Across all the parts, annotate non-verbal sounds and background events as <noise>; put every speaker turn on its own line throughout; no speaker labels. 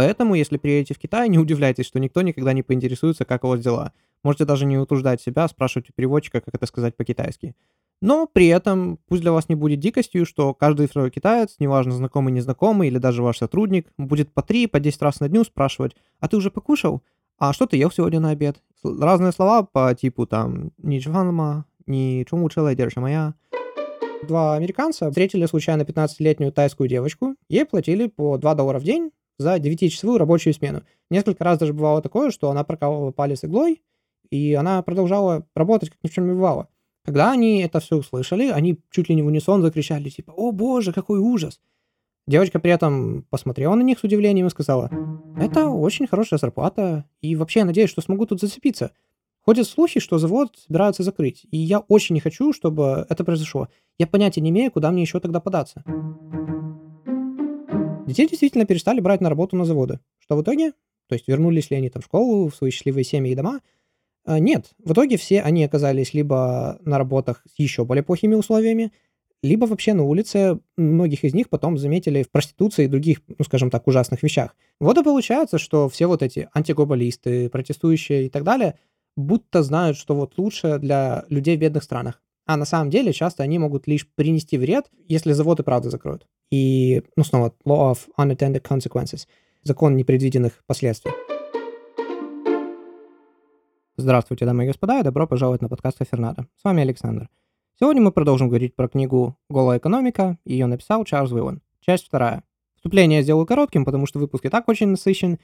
Поэтому, если приедете в Китай, не удивляйтесь, что никто никогда не поинтересуется, как у вас дела. Можете даже не утруждать себя, спрашивать у переводчика, как это сказать по-китайски. Но при этом пусть для вас не будет дикостью, что каждый второй китаец, неважно, знакомый, незнакомый или даже ваш сотрудник, будет по 3, по 10 раз на дню спрашивать, а ты уже покушал? А что ты ел сегодня на обед? Разные слова по типу там «ни чванма», «ни чому моя». Два американца встретили случайно 15-летнюю тайскую девочку. Ей платили по 2 доллара в день за 9-часовую рабочую смену. Несколько раз даже бывало такое, что она прокалывала палец иглой, и она продолжала работать, как ни в чем не бывало. Когда они это все услышали, они чуть ли не в унисон закричали, типа, «О боже, какой ужас!» Девочка при этом посмотрела на них с удивлением и сказала, «Это очень хорошая зарплата, и вообще я надеюсь, что смогу тут зацепиться. Ходят слухи, что завод собираются закрыть, и я очень не хочу, чтобы это произошло. Я понятия не имею, куда мне еще тогда податься». Детей действительно перестали брать на работу на заводы. Что в итоге? То есть вернулись ли они там в школу, в свои счастливые семьи и дома – а, нет, в итоге все они оказались либо на работах с еще более плохими условиями, либо вообще на улице. Многих из них потом заметили в проституции и других, ну, скажем так, ужасных вещах. Вот и получается, что все вот эти антиглобалисты, протестующие и так далее, будто знают, что вот лучше для людей в бедных странах. А на самом деле часто они могут лишь принести вред, если завод и правда закроют. И, ну, снова, law of unintended consequences, закон непредвиденных последствий. Здравствуйте, дамы и господа, и добро пожаловать на подкаст Фернадо. С вами Александр. Сегодня мы продолжим говорить про книгу «Голая экономика». Ее написал Чарльз Уиллан. Часть вторая. Вступление я сделаю коротким, потому что выпуск и так очень насыщен.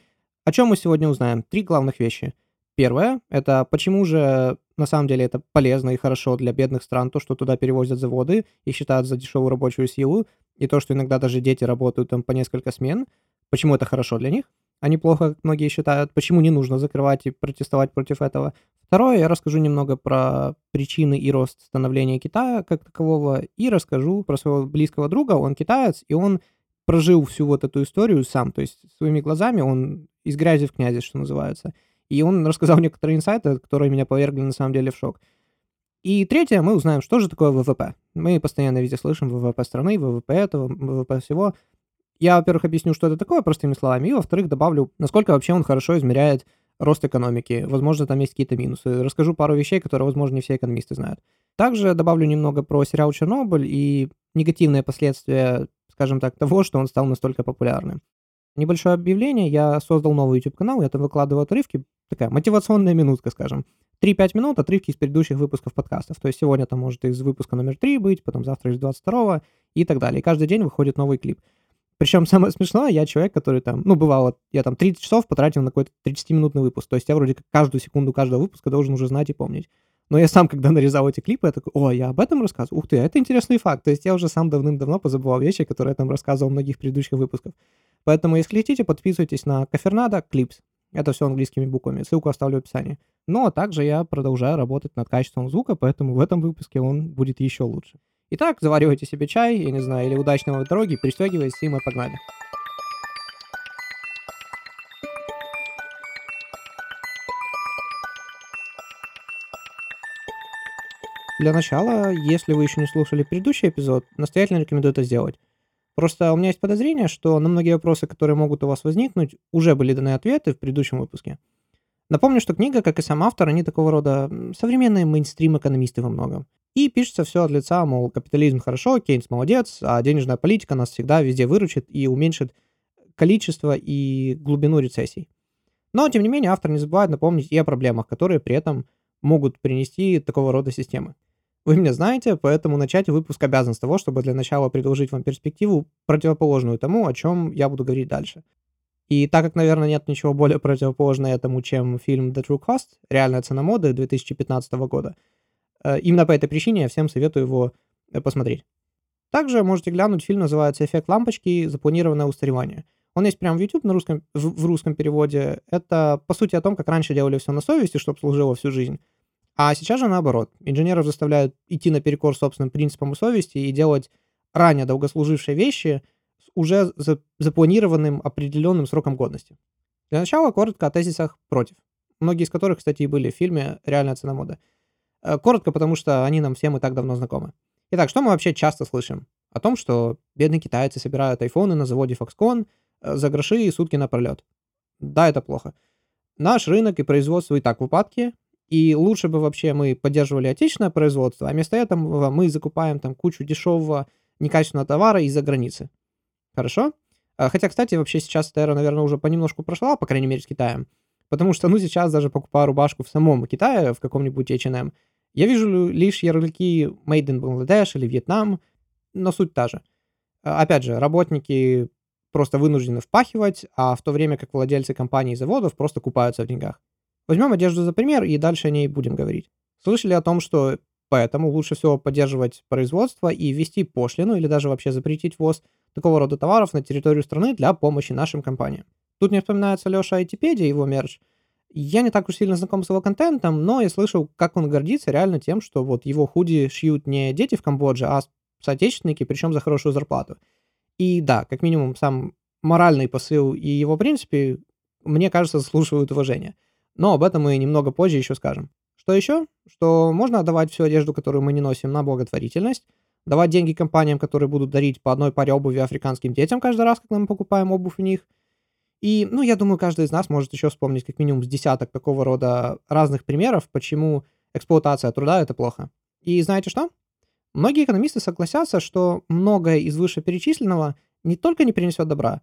О чем мы сегодня узнаем? Три главных вещи. Первое — это почему же на самом деле это полезно и хорошо для бедных стран, то, что туда перевозят заводы и считают за дешевую рабочую силу, и то, что иногда даже дети работают там по несколько смен. Почему это хорошо для них? не плохо, как многие считают. Почему не нужно закрывать и протестовать против этого? Второе, я расскажу немного про причины и рост становления Китая как такового, и расскажу про своего близкого друга, он китаец, и он прожил всю вот эту историю сам, то есть своими глазами он из грязи в князи, что называется. И он рассказал некоторые инсайты, которые меня повергли на самом деле в шок. И третье, мы узнаем, что же такое ВВП. Мы постоянно везде слышим ВВП страны, ВВП этого, ВВП всего. Я, во-первых, объясню, что это такое простыми словами, и, во-вторых, добавлю, насколько вообще он хорошо измеряет рост экономики. Возможно, там есть какие-то минусы. Расскажу пару вещей, которые, возможно, не все экономисты знают. Также добавлю немного про сериал «Чернобыль» и негативные последствия, скажем так, того, что он стал настолько популярным. Небольшое объявление. Я создал новый YouTube-канал, я там выкладываю отрывки. Такая мотивационная минутка, скажем. 3-5 минут отрывки из предыдущих выпусков подкастов. То есть сегодня там может из выпуска номер 3 быть, потом завтра из 22 и так далее. И каждый день выходит новый клип. Причем <laughs> самое смешное, я человек, который там, ну, бывало, я там 30 часов потратил на какой-то 30-минутный выпуск. То есть я вроде как каждую секунду каждого выпуска должен уже знать и помнить. Но я сам, когда <laughs> нарезал эти клипы, я такой, о, я об этом рассказываю? Ух ты, это интересный факт. То есть я уже сам давным-давно позабывал вещи, которые я там рассказывал в многих предыдущих выпусках. Поэтому, если хотите, подписывайтесь на Кафернадо Клипс. Это все английскими буквами. Ссылку оставлю в описании. Но также я продолжаю работать над качеством звука, поэтому в этом выпуске он будет еще лучше. Итак, заваривайте себе чай, я не знаю, или удачного дороги, пристегивайтесь, и мы погнали. Для начала, если вы еще не слушали предыдущий эпизод, настоятельно рекомендую это сделать. Просто у меня есть подозрение, что на многие вопросы, которые могут у вас возникнуть, уже были даны ответы в предыдущем выпуске. Напомню, что книга, как и сам автор, они такого рода современные мейнстрим-экономисты во многом. И пишется все от лица, мол, капитализм хорошо, Кейнс молодец, а денежная политика нас всегда везде выручит и уменьшит количество и глубину рецессий. Но, тем не менее, автор не забывает напомнить и о проблемах, которые при этом могут принести такого рода системы. Вы меня знаете, поэтому начать выпуск обязан с того, чтобы для начала предложить вам перспективу, противоположную тому, о чем я буду говорить дальше. И так как, наверное, нет ничего более противоположного этому, чем фильм The True Cost, реальная цена моды 2015 года, э, именно по этой причине я всем советую его э, посмотреть. Также можете глянуть, фильм называется «Эффект лампочки. Запланированное устаревание». Он есть прямо в YouTube на русском, в, в русском переводе. Это, по сути, о том, как раньше делали все на совести, чтобы служило всю жизнь. А сейчас же наоборот. Инженеров заставляют идти наперекор собственным принципам и совести и делать ранее долгослужившие вещи с уже за, запланированным определенным сроком годности. Для начала коротко о тезисах против. Многие из которых, кстати, и были в фильме «Реальная цена моды». Э, коротко, потому что они нам всем и так давно знакомы. Итак, что мы вообще часто слышим? О том, что бедные китайцы собирают айфоны на заводе Foxconn, э, за гроши и сутки напролет. Да, это плохо. Наш рынок и производство и так в упадке, и лучше бы вообще мы поддерживали отечественное производство, а вместо этого мы закупаем там кучу дешевого, некачественного товара из-за границы. Хорошо? А, хотя, кстати, вообще сейчас эта эра, наверное, уже понемножку прошла, по крайней мере, с Китаем. Потому что, ну, сейчас даже покупая рубашку в самом Китае, в каком-нибудь H&M, я вижу лишь ярлыки Made in Bangladesh или Вьетнам, но суть та же. А, опять же, работники просто вынуждены впахивать, а в то время как владельцы компаний и заводов просто купаются в деньгах. Возьмем одежду за пример и дальше о ней будем говорить. Слышали о том, что поэтому лучше всего поддерживать производство и ввести пошлину или даже вообще запретить ввоз такого рода товаров на территорию страны для помощи нашим компаниям. Тут не вспоминается Леша Айтипедия, его мерч. Я не так уж сильно знаком с его контентом, но я слышал, как он гордится реально тем, что вот его худи шьют не дети в Камбодже, а соотечественники, причем за хорошую зарплату. И да, как минимум сам моральный посыл и его в принципе, мне кажется, заслуживают уважения. Но об этом мы немного позже еще скажем. Что еще? Что можно отдавать всю одежду, которую мы не носим, на благотворительность, давать деньги компаниям, которые будут дарить по одной паре обуви африканским детям каждый раз, когда мы покупаем обувь у них. И, ну, я думаю, каждый из нас может еще вспомнить как минимум с десяток такого рода разных примеров, почему эксплуатация труда — это плохо. И знаете что? Многие экономисты согласятся, что многое из вышеперечисленного не только не принесет добра,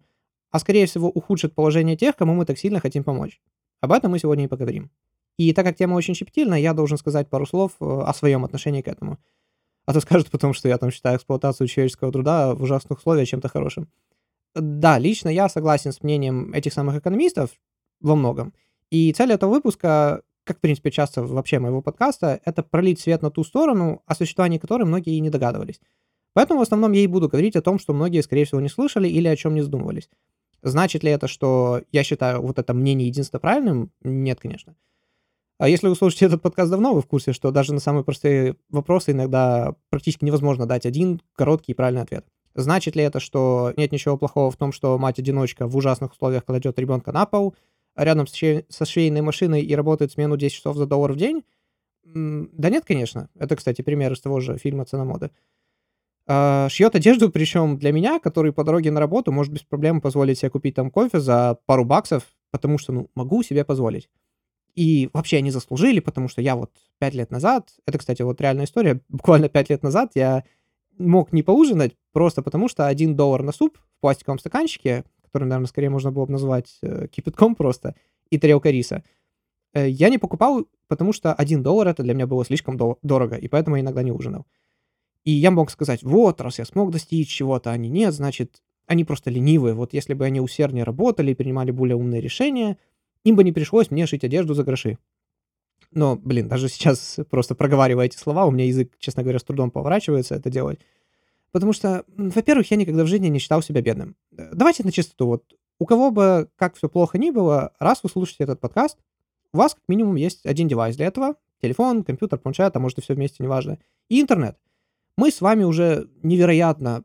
а скорее всего ухудшит положение тех, кому мы так сильно хотим помочь. Об этом мы сегодня и поговорим. И так как тема очень щепетильная, я должен сказать пару слов э, о своем отношении к этому. А то скажут потом, что я там считаю эксплуатацию человеческого труда в ужасных условиях чем-то хорошим. Да, лично я согласен с мнением этих самых экономистов во многом. И цель этого выпуска, как, в принципе, часто вообще моего подкаста, это пролить свет на ту сторону, о существовании которой многие и не догадывались. Поэтому в основном я и буду говорить о том, что многие, скорее всего, не слышали или о чем не задумывались. Значит ли это, что я считаю вот это мнение единственно правильным? Нет, конечно. А если вы слушаете этот подкаст давно, вы в курсе, что даже на самые простые вопросы иногда практически невозможно дать один короткий и правильный ответ. Значит ли это, что нет ничего плохого в том, что мать-одиночка в ужасных условиях кладет ребенка на пол, рядом со швейной машиной и работает смену 10 часов за доллар в день? Да нет, конечно. Это, кстати, пример из того же фильма «Цена моды». А, шьет одежду, причем для меня, который по дороге на работу может без проблем позволить себе купить там кофе за пару баксов, потому что, ну, могу себе позволить. И вообще они заслужили, потому что я вот пять лет назад, это, кстати, вот реальная история, <laughs> буквально пять лет назад я мог не поужинать, просто потому что один доллар на суп в пластиковом стаканчике, который, наверное, скорее можно было бы назвать э, кипятком просто, и тарелка риса, э, я не покупал, потому что один доллар это для меня было слишком до- дорого, и поэтому я иногда не ужинал. И я мог сказать, вот, раз я смог достичь чего-то, они нет, значит, они просто ленивые. Вот если бы они усерднее работали и принимали более умные решения, им бы не пришлось мне шить одежду за гроши. Но, блин, даже сейчас просто проговаривая эти слова, у меня язык, честно говоря, с трудом поворачивается это делать. Потому что, во-первых, я никогда в жизни не считал себя бедным. Э, давайте на чистоту. Вот у кого бы как все плохо ни было, раз вы слушаете этот подкаст, у вас как минимум есть один девайс для этого. Телефон, компьютер, планшет, а может и все вместе, неважно. И интернет. Мы с вами уже невероятно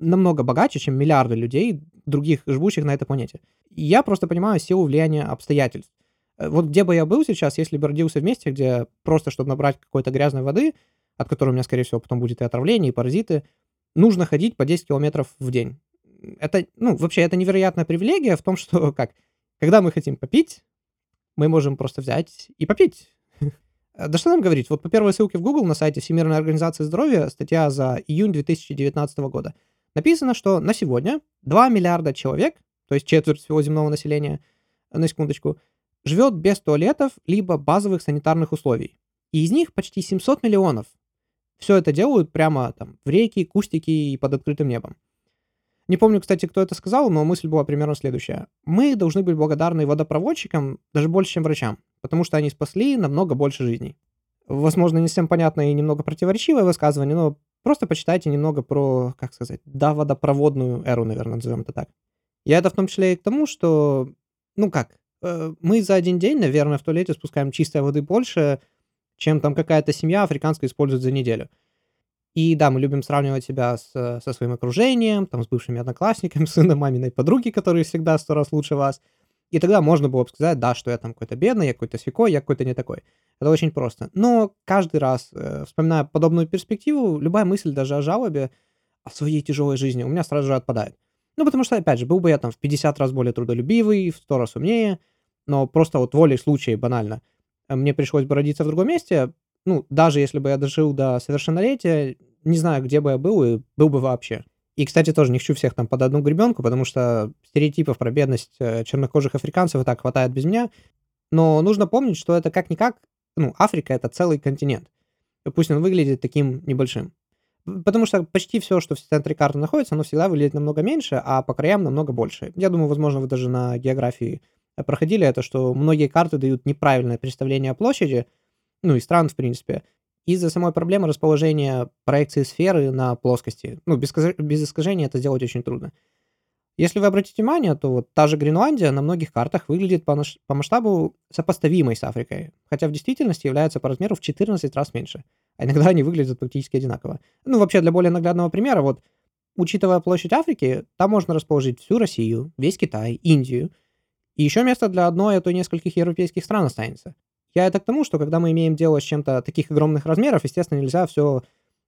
намного богаче, чем миллиарды людей, других живущих на этой планете. Я просто понимаю силу влияния обстоятельств. Э, вот где бы я был сейчас, если бы родился в месте, где просто, чтобы набрать какой-то грязной воды, от которой у меня, скорее всего, потом будет и отравление, и паразиты, нужно ходить по 10 километров в день. Это, ну, вообще, это невероятная привилегия в том, <laughs> что, как, когда мы хотим попить, мы можем просто взять и попить. Да что нам говорить? Вот по первой ссылке в Google на сайте Всемирной организации здоровья, статья за июнь 2019 года, написано, что на сегодня 2 миллиарда человек, то есть четверть всего земного населения, на секундочку, живет без туалетов либо базовых санитарных условий. И из них почти 700 миллионов все это делают прямо там в реки, кустики и под открытым небом. Не помню, кстати, кто это сказал, но мысль была примерно следующая. Мы должны быть благодарны водопроводчикам даже больше, чем врачам, потому что они спасли намного больше жизней. Возможно, не всем понятное и немного противоречивое высказывание, но просто почитайте немного про, как сказать, да, водопроводную эру, наверное, назовем это так. Я это в том числе и к тому, что, ну как, э, мы за один день, наверное, в туалете спускаем чистой воды больше, чем там какая-то семья африканская использует за неделю. И да, мы любим сравнивать себя с, со своим окружением, там, с бывшими одноклассниками, <laughs> сыном маминой подруги, которые всегда сто раз лучше вас. И тогда можно было бы сказать, да, что я там какой-то бедный, я какой-то свекой, я какой-то не такой. Это очень просто. Но каждый раз, э, вспоминая подобную перспективу, любая мысль даже о жалобе, о своей тяжелой жизни у меня сразу же отпадает. Ну, потому что, опять же, был бы я там в 50 раз более трудолюбивый, в 100 раз умнее, но просто вот волей случая банально. э, Мне пришлось бы родиться в другом месте, ну, даже если бы я дожил до совершеннолетия, не знаю, где бы я был и был бы вообще. И, кстати, тоже не хочу всех там под одну гребенку, потому что стереотипов про бедность э, чернокожих африканцев и так хватает без меня. Но нужно помнить, что это как-никак, ну, Африка — это целый континент. Пусть он выглядит таким небольшим. Потому что почти все, что в центре карты находится, оно всегда выглядит намного меньше, а по краям намного больше. Я думаю, возможно, вы даже на географии э, проходили это, что многие карты дают неправильное представление о площади, ну и стран, в принципе, из-за самой проблемы расположения проекции сферы на плоскости. Ну, без, без искажения это сделать очень трудно. Если вы обратите внимание, то вот та же Гренландия на многих картах выглядит по, наш- по масштабу сопоставимой с Африкой, хотя в действительности является по размеру в 14 раз меньше. А иногда они выглядят практически одинаково. Ну, вообще, для более наглядного примера, вот, учитывая площадь Африки, там можно расположить всю Россию, весь Китай, Индию, и еще место для одной, а то нескольких европейских стран останется. Я это к тому, что когда мы имеем дело с чем-то таких огромных размеров, естественно, нельзя все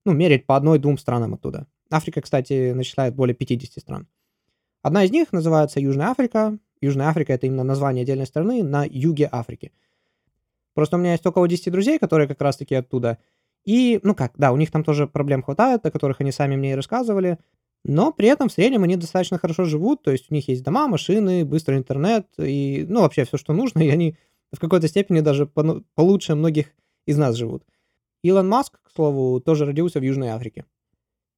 ну, мерить по одной-двум странам оттуда. Африка, кстати, начисляет более 50 стран. Одна из них называется Южная Африка. Южная Африка— это именно название отдельной страны на юге Африки. Просто у меня есть около 10 друзей, которые как раз-таки оттуда. И, ну как, да, у них там тоже проблем хватает, о которых они сами мне и рассказывали. Но при этом в среднем они достаточно хорошо живут, то есть у них есть дома, машины, быстрый интернет и, ну, вообще все, что нужно, <laughs> и они в какой-то степени даже получше многих из нас живут. Илон Маск, к слову, тоже родился в Южной Африке.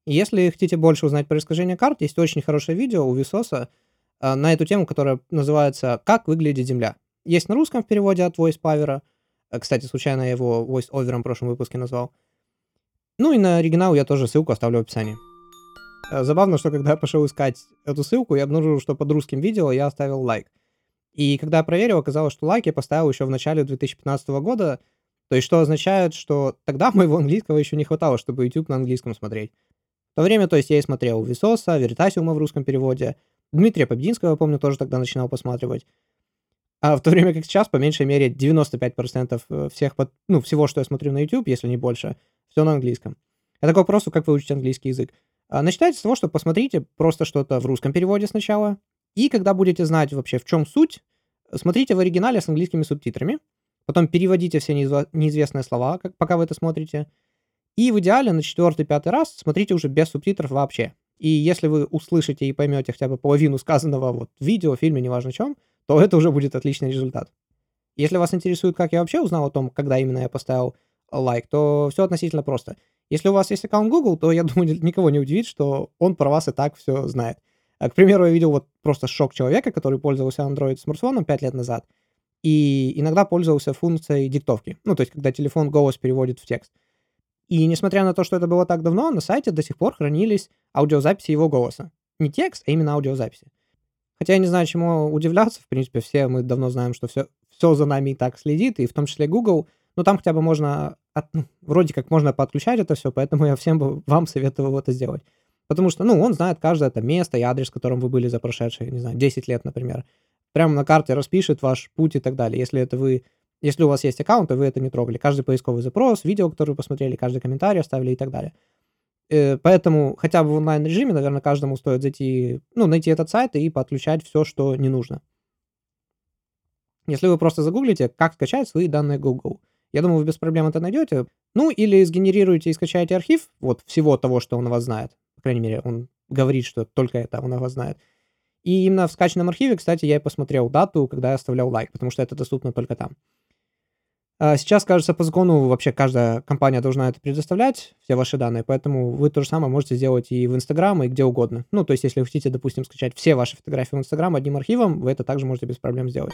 Если хотите больше узнать про искажение карт, есть очень хорошее видео у Висоса а, на эту тему, которое называется «Как выглядит Земля». Есть на русском в переводе от Voice Power. А, Кстати, случайно я его Voice Over в прошлом выпуске назвал. Ну и на оригинал я тоже ссылку оставлю в описании. Э, Забавно, что когда я пошел искать эту ссылку, я обнаружил, что под русским видео я оставил лайк. И когда я проверил, оказалось, что лайк я поставил еще в начале 2015 года, то есть что означает, что тогда <laughs> моего английского еще не хватало, чтобы YouTube на английском смотреть. В то время, то есть я и смотрел Висоса, Веритасиума в русском переводе, Дмитрия Побединского, помню, тоже тогда начинал посматривать. А в то время как сейчас, по меньшей мере, 95% э, всех, под- ну, всего, что я смотрю на YouTube, если не больше, все на английском. Это к вопросу, как выучить английский язык. А, Начитайте с того, что посмотрите просто что-то в русском переводе сначала, и когда будете знать вообще, в чем суть, смотрите в оригинале с английскими субтитрами, потом переводите все неизвестные слова, как, пока вы это смотрите, и в идеале на четвертый-пятый раз смотрите уже без субтитров вообще. И если вы услышите и поймете хотя бы половину сказанного вот в видео, фильме, неважно чем, то <laughs> это уже будет отличный результат. Если вас интересует, как я вообще узнал о том, когда именно я поставил лайк, то все относительно просто. Если у вас есть аккаунт Google, то я <laughs> думаю, никого не удивит, что он про вас и так все знает. А, К примеру, я видел вот просто шок человека, который пользовался Android смартфоном 5 лет назад, и иногда пользовался функцией диктовки. Ну, то есть, когда телефон голос переводит в текст. И несмотря на то, что это было так давно, на сайте до сих пор хранились аудиозаписи его голоса. Не текст, а именно аудиозаписи. Хотя я не знаю, чему удивляться. В принципе, все мы давно знаем, что все, все за нами и так следит, и в том числе Google. Но там хотя бы можно, от- ну, вроде как можно подключать это все, поэтому я всем бы вам советовал это сделать. Потому что, ну, он знает каждое это место и адрес, в котором вы были за прошедшие, не знаю, 10 лет, например. Прямо на карте распишет ваш путь и так далее. Если это вы, если у вас есть аккаунт, и вы это не трогали. Каждый поисковый запрос, видео, которое вы посмотрели, каждый комментарий оставили и так далее. Э, Поэтому хотя бы в онлайн-режиме, наверное, каждому стоит зайти, ну, найти этот сайт и подключать все, что не нужно. Если вы просто загуглите, как скачать свои данные Google, я думаю, вы без проблем это найдете. Ну, или сгенерируете и скачаете архив вот всего того, что он о вас знает. Крайней мере, он говорит, что только это он о вас знает. И именно в скачанном архиве, кстати, я и посмотрел дату, когда я оставлял лайк, потому что это доступно только там. А Сейчас, кажется, по закону вообще каждая компания должна это предоставлять, все ваши данные, поэтому вы то же самое можете сделать и в Инстаграм, и где угодно. Ну, то есть, если вы хотите, допустим, скачать все ваши фотографии в Инстаграм одним архивом, вы это также можете без проблем сделать.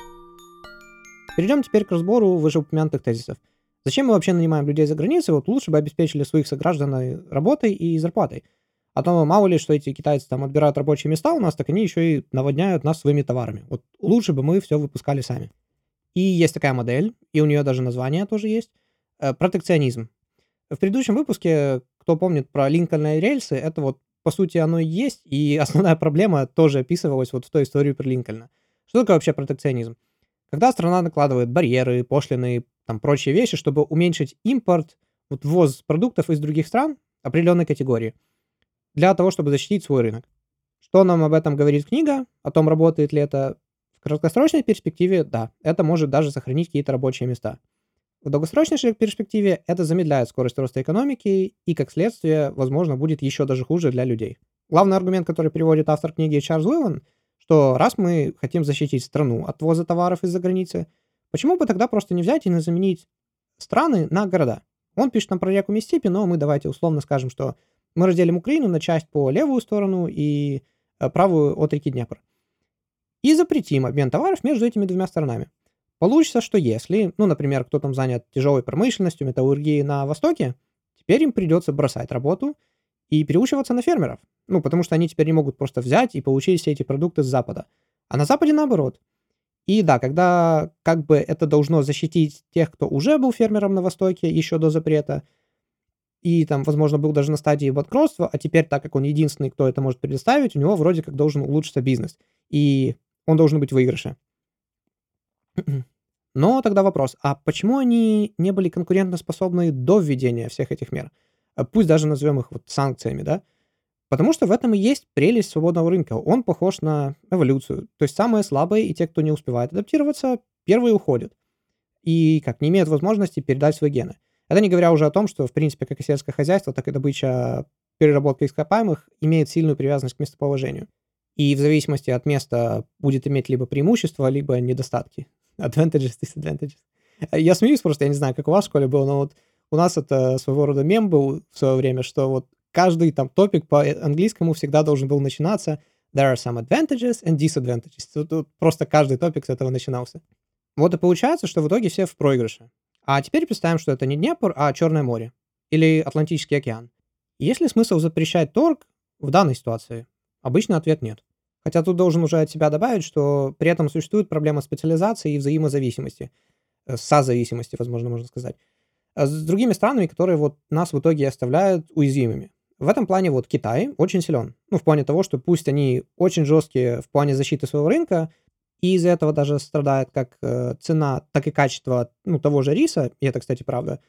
Перейдем теперь к разбору вышеупомянутых тезисов. Зачем мы вообще нанимаем людей за границей? Вот лучше бы обеспечили своих сограждан э, работой и зарплатой. А то мало ли, что эти китайцы там отбирают рабочие места у нас, так они еще и наводняют нас своими товарами. Вот лучше бы мы все выпускали сами. И есть такая модель, и у нее даже название тоже есть. э, Протекционизм. В предыдущем выпуске, кто помнит про Линкольна и рельсы, это вот по сути оно и есть, и <laughs> основная проблема тоже описывалась вот в той истории про Линкольна. Что такое вообще протекционизм? Когда страна накладывает барьеры, пошлины, там прочие вещи, чтобы уменьшить импорт, вот ввоз продуктов из других стран определенной категории, для того, чтобы защитить свой рынок. Что нам об этом говорит книга? О том, работает ли это в краткосрочной перспективе? Да, это может даже сохранить какие-то рабочие места. В долгосрочной перспективе это замедляет скорость роста экономики и, как следствие, возможно, будет еще даже хуже для людей. Главный аргумент, который приводит автор книги Чарльз Уиллан, что раз мы хотим защитить страну от ввоза товаров из-за границы, почему бы тогда просто не взять и не заменить страны на города? Он пишет нам про реку Миссипи, но мы давайте условно скажем, что мы разделим Украину на часть по левую сторону и э, правую от реки Днепр. И запретим обмен товаров между этими двумя сторонами. Получится, что если, ну, например, кто там занят тяжелой промышленностью, металлургией на Востоке, теперь им придется бросать работу и переучиваться на фермеров. Ну, потому что они теперь не могут просто взять и получить все эти продукты с Запада. А на Западе наоборот. И да, когда как бы это должно защитить тех, кто уже был фермером на Востоке еще до запрета, и там, возможно, был даже на стадии банкротства, а теперь, так как он единственный, кто это может предоставить, у него вроде как должен улучшиться бизнес. И он должен быть в выигрыше. <clears throat> Но тогда вопрос, а почему они не были конкурентоспособны до введения всех этих мер? А пусть даже назовем их вот санкциями, да? Потому что в этом и есть прелесть свободного рынка. Он похож на эволюцию. То есть самые слабые и те, кто не успевает адаптироваться, первые уходят. И как не имеют возможности передать свои гены. Это не говоря уже о том, что, в принципе, как и сельское хозяйство, так и добыча переработка ископаемых имеет сильную привязанность к местоположению. И в зависимости от места будет иметь либо преимущества, либо недостатки. <laughs> Advantages, disadvantages. Я смеюсь просто, я не знаю, как у вас в школе было, но вот у нас это своего рода мем был в свое время, что вот каждый там топик по английскому всегда должен был начинаться There are some advantages and disadvantages. Тут, тут просто каждый топик с этого начинался. Вот и получается, что в итоге все в проигрыше. А теперь представим, что это не Днепр, а Черное море или Атлантический океан. Есть ли смысл запрещать торг в данной ситуации? Обычно ответ нет. Хотя тут должен уже от себя добавить, что при этом существует проблема специализации и взаимозависимости. Э, созависимости, возможно, можно сказать. А с другими странами, которые вот нас в итоге оставляют уязвимыми. В этом плане вот Китай очень силен. Ну, в плане того, что пусть они очень жесткие в плане защиты своего рынка, и из-за этого даже страдает как э, цена, так и качество ну, того же риса, и это, кстати, правда.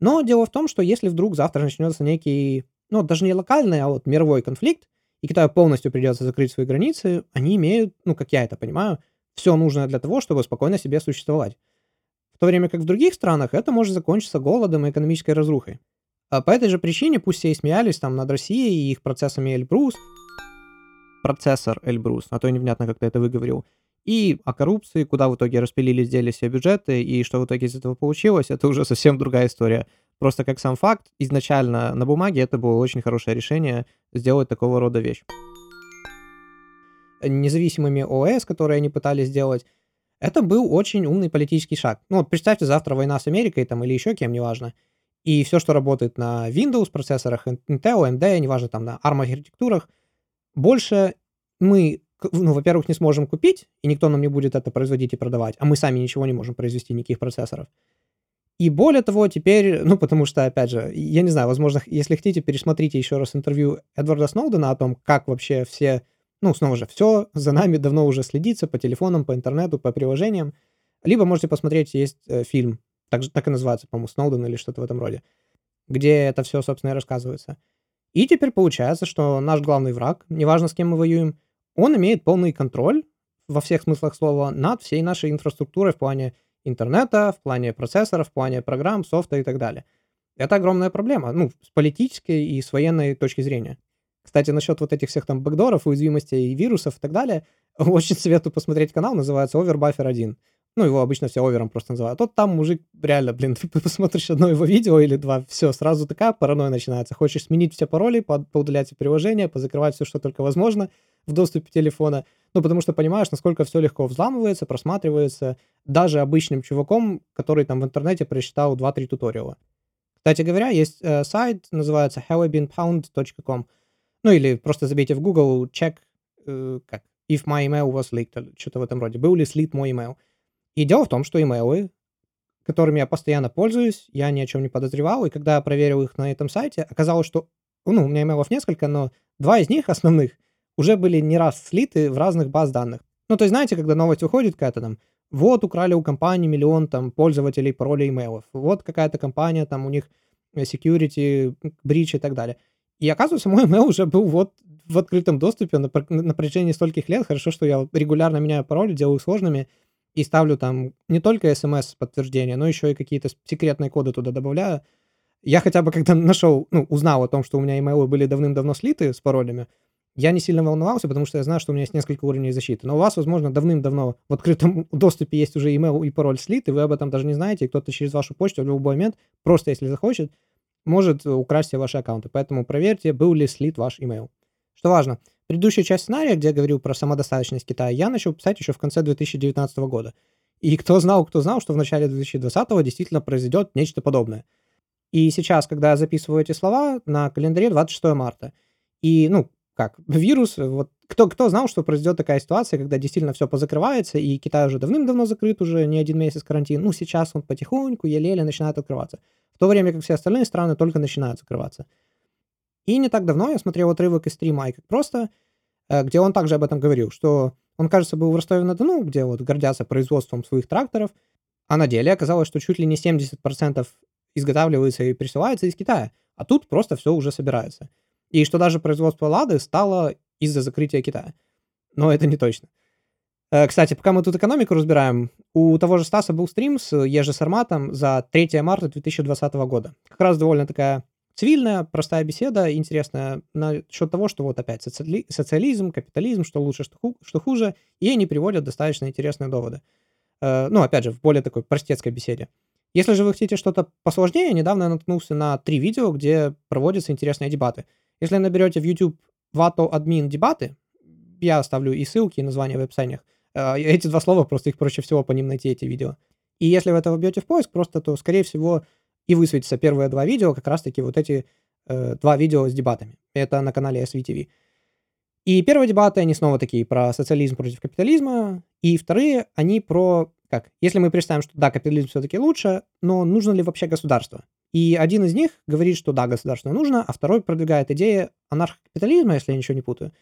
Но дело в том, что если вдруг завтра начнется некий, ну, даже не локальный, а вот мировой конфликт, и Китаю полностью придется закрыть свои границы, они имеют, ну, как я это понимаю, все нужное для того, чтобы спокойно себе существовать то время как в других странах это может закончиться голодом и экономической разрухой. А по этой же причине пусть все и смеялись там над Россией и их процессами Эльбрус, процессор Эльбрус, а то я невнятно как-то это выговорил, и о коррупции, куда в итоге распилили, сделали все бюджеты, и что в итоге из этого получилось, <laughs> это уже совсем другая история. Просто как сам факт, изначально на бумаге это было очень хорошее решение сделать такого рода вещь. Независимыми ОС, которые они пытались сделать, это был очень умный политический шаг. Ну вот представьте, завтра война с Америкой там или еще кем, неважно. И все, что работает на Windows процессорах, Intel, AMD, неважно, там на ARM архитектурах, больше мы, ну, во-первых, не сможем купить, и никто нам не будет это производить и продавать, а мы сами ничего не можем произвести, никаких процессоров. И более того, теперь, ну, потому что, опять же, я не знаю, возможно, если хотите, пересмотрите еще раз интервью Эдварда Сноудена о том, как вообще все ну, снова же, все за нами давно уже следится по телефонам, по интернету, по приложениям. Либо можете посмотреть, есть э, фильм, так, так и называется, по-моему, Сноуден или что-то в этом роде, где это все, собственно, и рассказывается. И теперь получается, что наш главный враг, неважно с кем мы воюем, он имеет полный контроль во всех смыслах слова над всей нашей инфраструктурой в плане интернета, в плане процессоров, в плане программ, софта и так далее. Это огромная проблема, ну, с политической и с военной точки зрения. Кстати, насчет вот этих всех там бэкдоров, уязвимостей и вирусов и так далее, <laughs> очень советую посмотреть канал, называется Overbuffer 1. Ну, его обычно все овером просто называют. Вот там мужик, реально, блин, <laughs> ты посмотришь одно его видео или два, все, сразу такая паранойя начинается. Хочешь сменить все пароли, поудалять все приложения, позакрывать все, что только возможно в доступе телефона. Ну, потому что понимаешь, насколько все легко взламывается, просматривается даже обычным чуваком, который там в интернете прочитал 2-3 туториала. Кстати говоря, есть э, сайт, называется howibeenpound.com. Ну или просто забейте в Google check, э, как, if my email was leaked, что-то в этом роде. Был ли слит мой email. И дело в том, что имейлы, которыми я постоянно пользуюсь, я ни о чем не подозревал, и когда проверил их на этом сайте, оказалось, что, ну, у меня имейлов несколько, но два из них основных уже были не раз слиты в разных баз данных. Ну, то есть, знаете, когда новость выходит какая-то там, вот украли у компании миллион там пользователей паролей имейлов, вот какая-то компания, там у них security, брич и так далее. И оказывается, мой email уже был вот в открытом доступе на, на протяжении стольких лет. Хорошо, что я регулярно меняю пароли, делаю сложными и ставлю там не только смс-подтверждения, но еще и какие-то секретные коды туда добавляю. Я хотя бы когда нашел, ну, узнал о том, что у меня имейлы были давным-давно слиты с паролями, я не сильно волновался, потому что я знаю, что у меня есть несколько уровней защиты. Но у вас, возможно, давным-давно в открытом <laughs> доступе есть уже email и пароль слит, и вы об этом даже не знаете, и кто-то через вашу почту в любой момент, просто если захочет, может украсть все ваши аккаунты. Поэтому проверьте, был ли слит ваш email. Что важно, предыдущую часть сценария, где я говорил про самодостаточность Китая, я начал писать еще в конце 2019 года. И кто знал, кто знал, что в начале 2020 действительно произойдет нечто подобное. И сейчас, когда я записываю эти слова, на календаре 26 марта. И, ну, как, вирус, вот кто, кто знал, что произойдет такая ситуация, когда действительно все позакрывается, и Китай уже давным-давно закрыт, уже не один месяц карантин. Ну, сейчас он потихоньку, еле-еле начинает открываться. В то время как все остальные страны только начинают закрываться. И не так давно я смотрел отрывок из стрима как просто, э, где он также об этом говорил, что он, кажется, был в Ростове-на-Дону, где вот гордятся производством своих тракторов, а на деле оказалось, что чуть ли не 70% изготавливается и присылается из Китая, а тут просто все уже собирается. И что даже производство «Лады» стало из-за закрытия Китая. Но это не точно. Э, кстати, пока мы тут экономику разбираем, у того же Стаса был стрим с Ежи Сарматом за 3 марта 2020 года. Как раз довольно такая цивильная, простая беседа, интересная насчет того, что вот опять социали... социализм, капитализм, что лучше, что, ху... что хуже, и они приводят достаточно интересные доводы. Э, ну, опять же, в более такой простецкой беседе. Если же вы хотите что-то посложнее, недавно я наткнулся на три видео, где проводятся интересные дебаты. Если наберете в YouTube Vato Admin дебаты, я оставлю и ссылки, и названия в описаниях. Э, эти два слова, просто их проще всего по ним найти, эти видео. И если вы это вобьете в поиск, просто то, скорее всего, и высветятся первые два видео, как раз-таки вот эти э, два видео с дебатами. Это на канале SVTV. И первые дебаты, они снова такие про социализм против капитализма, и вторые, они про, как, если мы представим, что да, капитализм все-таки лучше, но нужно ли вообще государство? И один из них говорит, что да, государство нужно, а второй продвигает идеи анархокапитализма, если я ничего не путаю,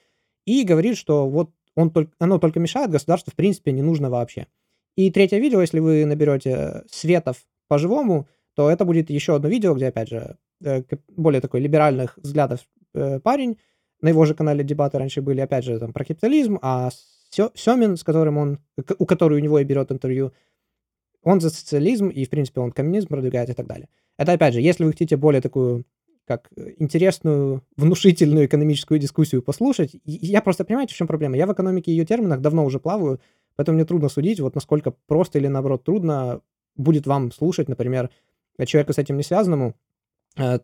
и говорит, что вот он только, оно только мешает, государство в принципе не нужно вообще. И третье видео, если вы наберете Светов по-живому, то это будет еще одно видео, где, опять же, э, более такой либеральных взглядов э, парень, на его же канале дебаты раньше были, опять же, там про капитализм, а Семин, с которым он, у которого у него и берет интервью, он за социализм, и, в принципе, он коммунизм продвигает и так далее. Это, опять же, если вы хотите более такую, как э, интересную, внушительную экономическую дискуссию послушать, я просто, понимаете, в чем проблема? Я в экономике и ее терминах давно уже плаваю, поэтому мне трудно судить, вот насколько просто или, наоборот, трудно будет вам слушать, например, человеку с этим не связанному, э,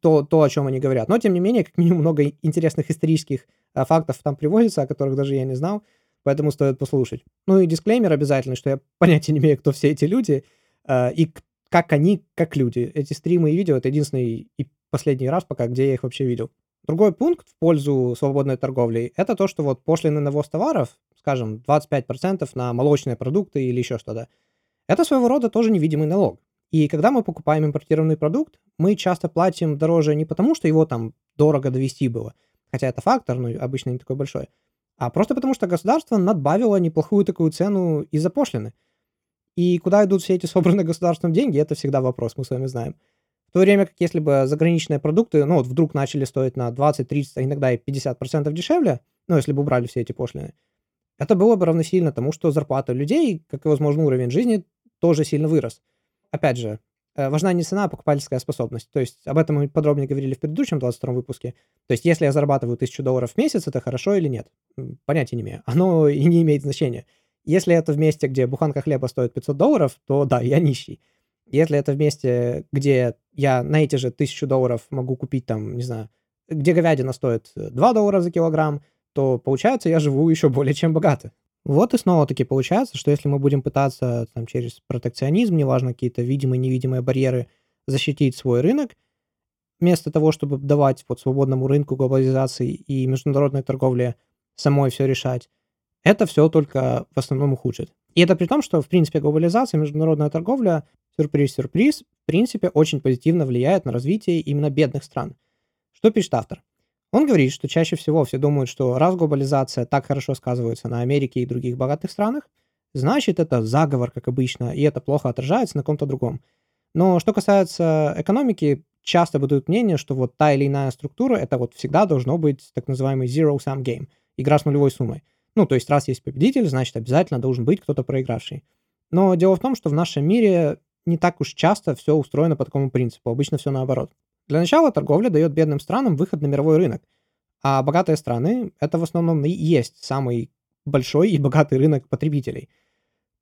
то, то, о чем они говорят. Но, тем не менее, как минимум, много интересных исторических э, фактов там приводится, о которых даже я не знал, поэтому стоит послушать. Ну и дисклеймер обязательно, что я <laughs> понятия не имею, кто все эти люди, э, и как они, как люди. Эти стримы и видео — это единственный и последний раз пока, где я их вообще видел. Другой пункт в пользу свободной торговли — это то, что вот пошлины на ввоз товаров, скажем, 25% на молочные продукты или еще что-то, это своего рода тоже невидимый налог. И когда мы покупаем импортированный продукт, мы часто платим дороже не потому, что его там дорого довести было, хотя это фактор, но обычно не такой большой, а просто потому, что государство надбавило неплохую такую цену из-за пошлины. И куда идут все эти собранные государством деньги, это всегда вопрос, мы с вами знаем. В то время как если бы заграничные продукты, ну вот вдруг начали стоить на 20, 30, а иногда и 50% дешевле, ну если бы убрали все эти пошлины, это было бы равносильно тому, что зарплата людей, как и, возможно, уровень жизни, тоже сильно вырос опять же, э, важна не цена, а покупательская способность. То есть об этом мы подробнее говорили в предыдущем 22 выпуске. То есть если я зарабатываю 1000 долларов в месяц, это хорошо или нет? Понятия не имею. <laughs> Оно и не имеет значения. Если это в месте, где буханка хлеба стоит 500 долларов, то да, я нищий. Если это в месте, где я на эти же 1000 долларов могу купить там, не знаю, где говядина стоит 2 доллара за килограмм, то получается я живу <laughs> еще более чем богато. Вот и снова-таки получается, что если мы будем пытаться там, через протекционизм, неважно, какие-то видимые, невидимые барьеры, защитить свой рынок, вместо того, чтобы давать вот свободному рынку глобализации и международной торговле самой все решать, это все только в основном ухудшит. И это при том, что, в принципе, глобализация, международная торговля, сюрприз-сюрприз, в принципе, очень позитивно влияет на развитие именно бедных стран. Что пишет автор? Он говорит, что чаще всего все думают, что раз глобализация так хорошо сказывается на Америке и других богатых странах, значит это заговор, как обычно, и это плохо отражается на ком-то другом. Но что касается экономики, часто бытует мнение, что вот та или иная структура, это вот всегда должно быть так называемый zero-sum game, игра с нулевой суммой. Ну, то есть раз есть победитель, значит обязательно должен быть кто-то проигравший. Но дело в том, что в нашем мире не так уж часто все устроено по такому принципу, обычно все наоборот. Для начала торговля дает бедным странам выход на мировой рынок, а богатые страны — это в основном и есть самый большой и богатый рынок потребителей —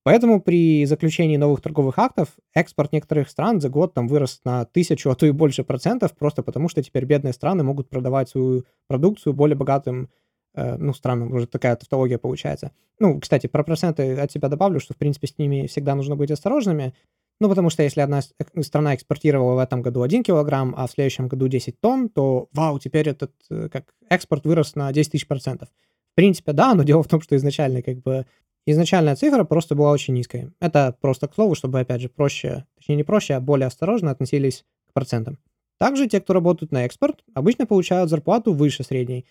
Поэтому при заключении новых торговых актов экспорт некоторых стран за год там вырос на тысячу, а то и больше процентов, просто потому что теперь бедные страны могут продавать свою продукцию более богатым э, ну, странам, уже такая тавтология получается. Ну, кстати, про проценты от себя добавлю, что, в принципе, с ними всегда нужно быть осторожными, ну, потому что если одна страна экспортировала в этом году 1 килограмм, а в следующем году 10 тонн, то, вау, теперь этот э, как экспорт вырос на 10 тысяч процентов. В принципе, да, но <laughs> дело в том, что изначально как бы Изначальная цифра просто была очень низкой. Это просто к слову, чтобы, опять же, проще, точнее не проще, а более осторожно относились к процентам. Также те, кто работают на экспорт, обычно получают зарплату выше средней.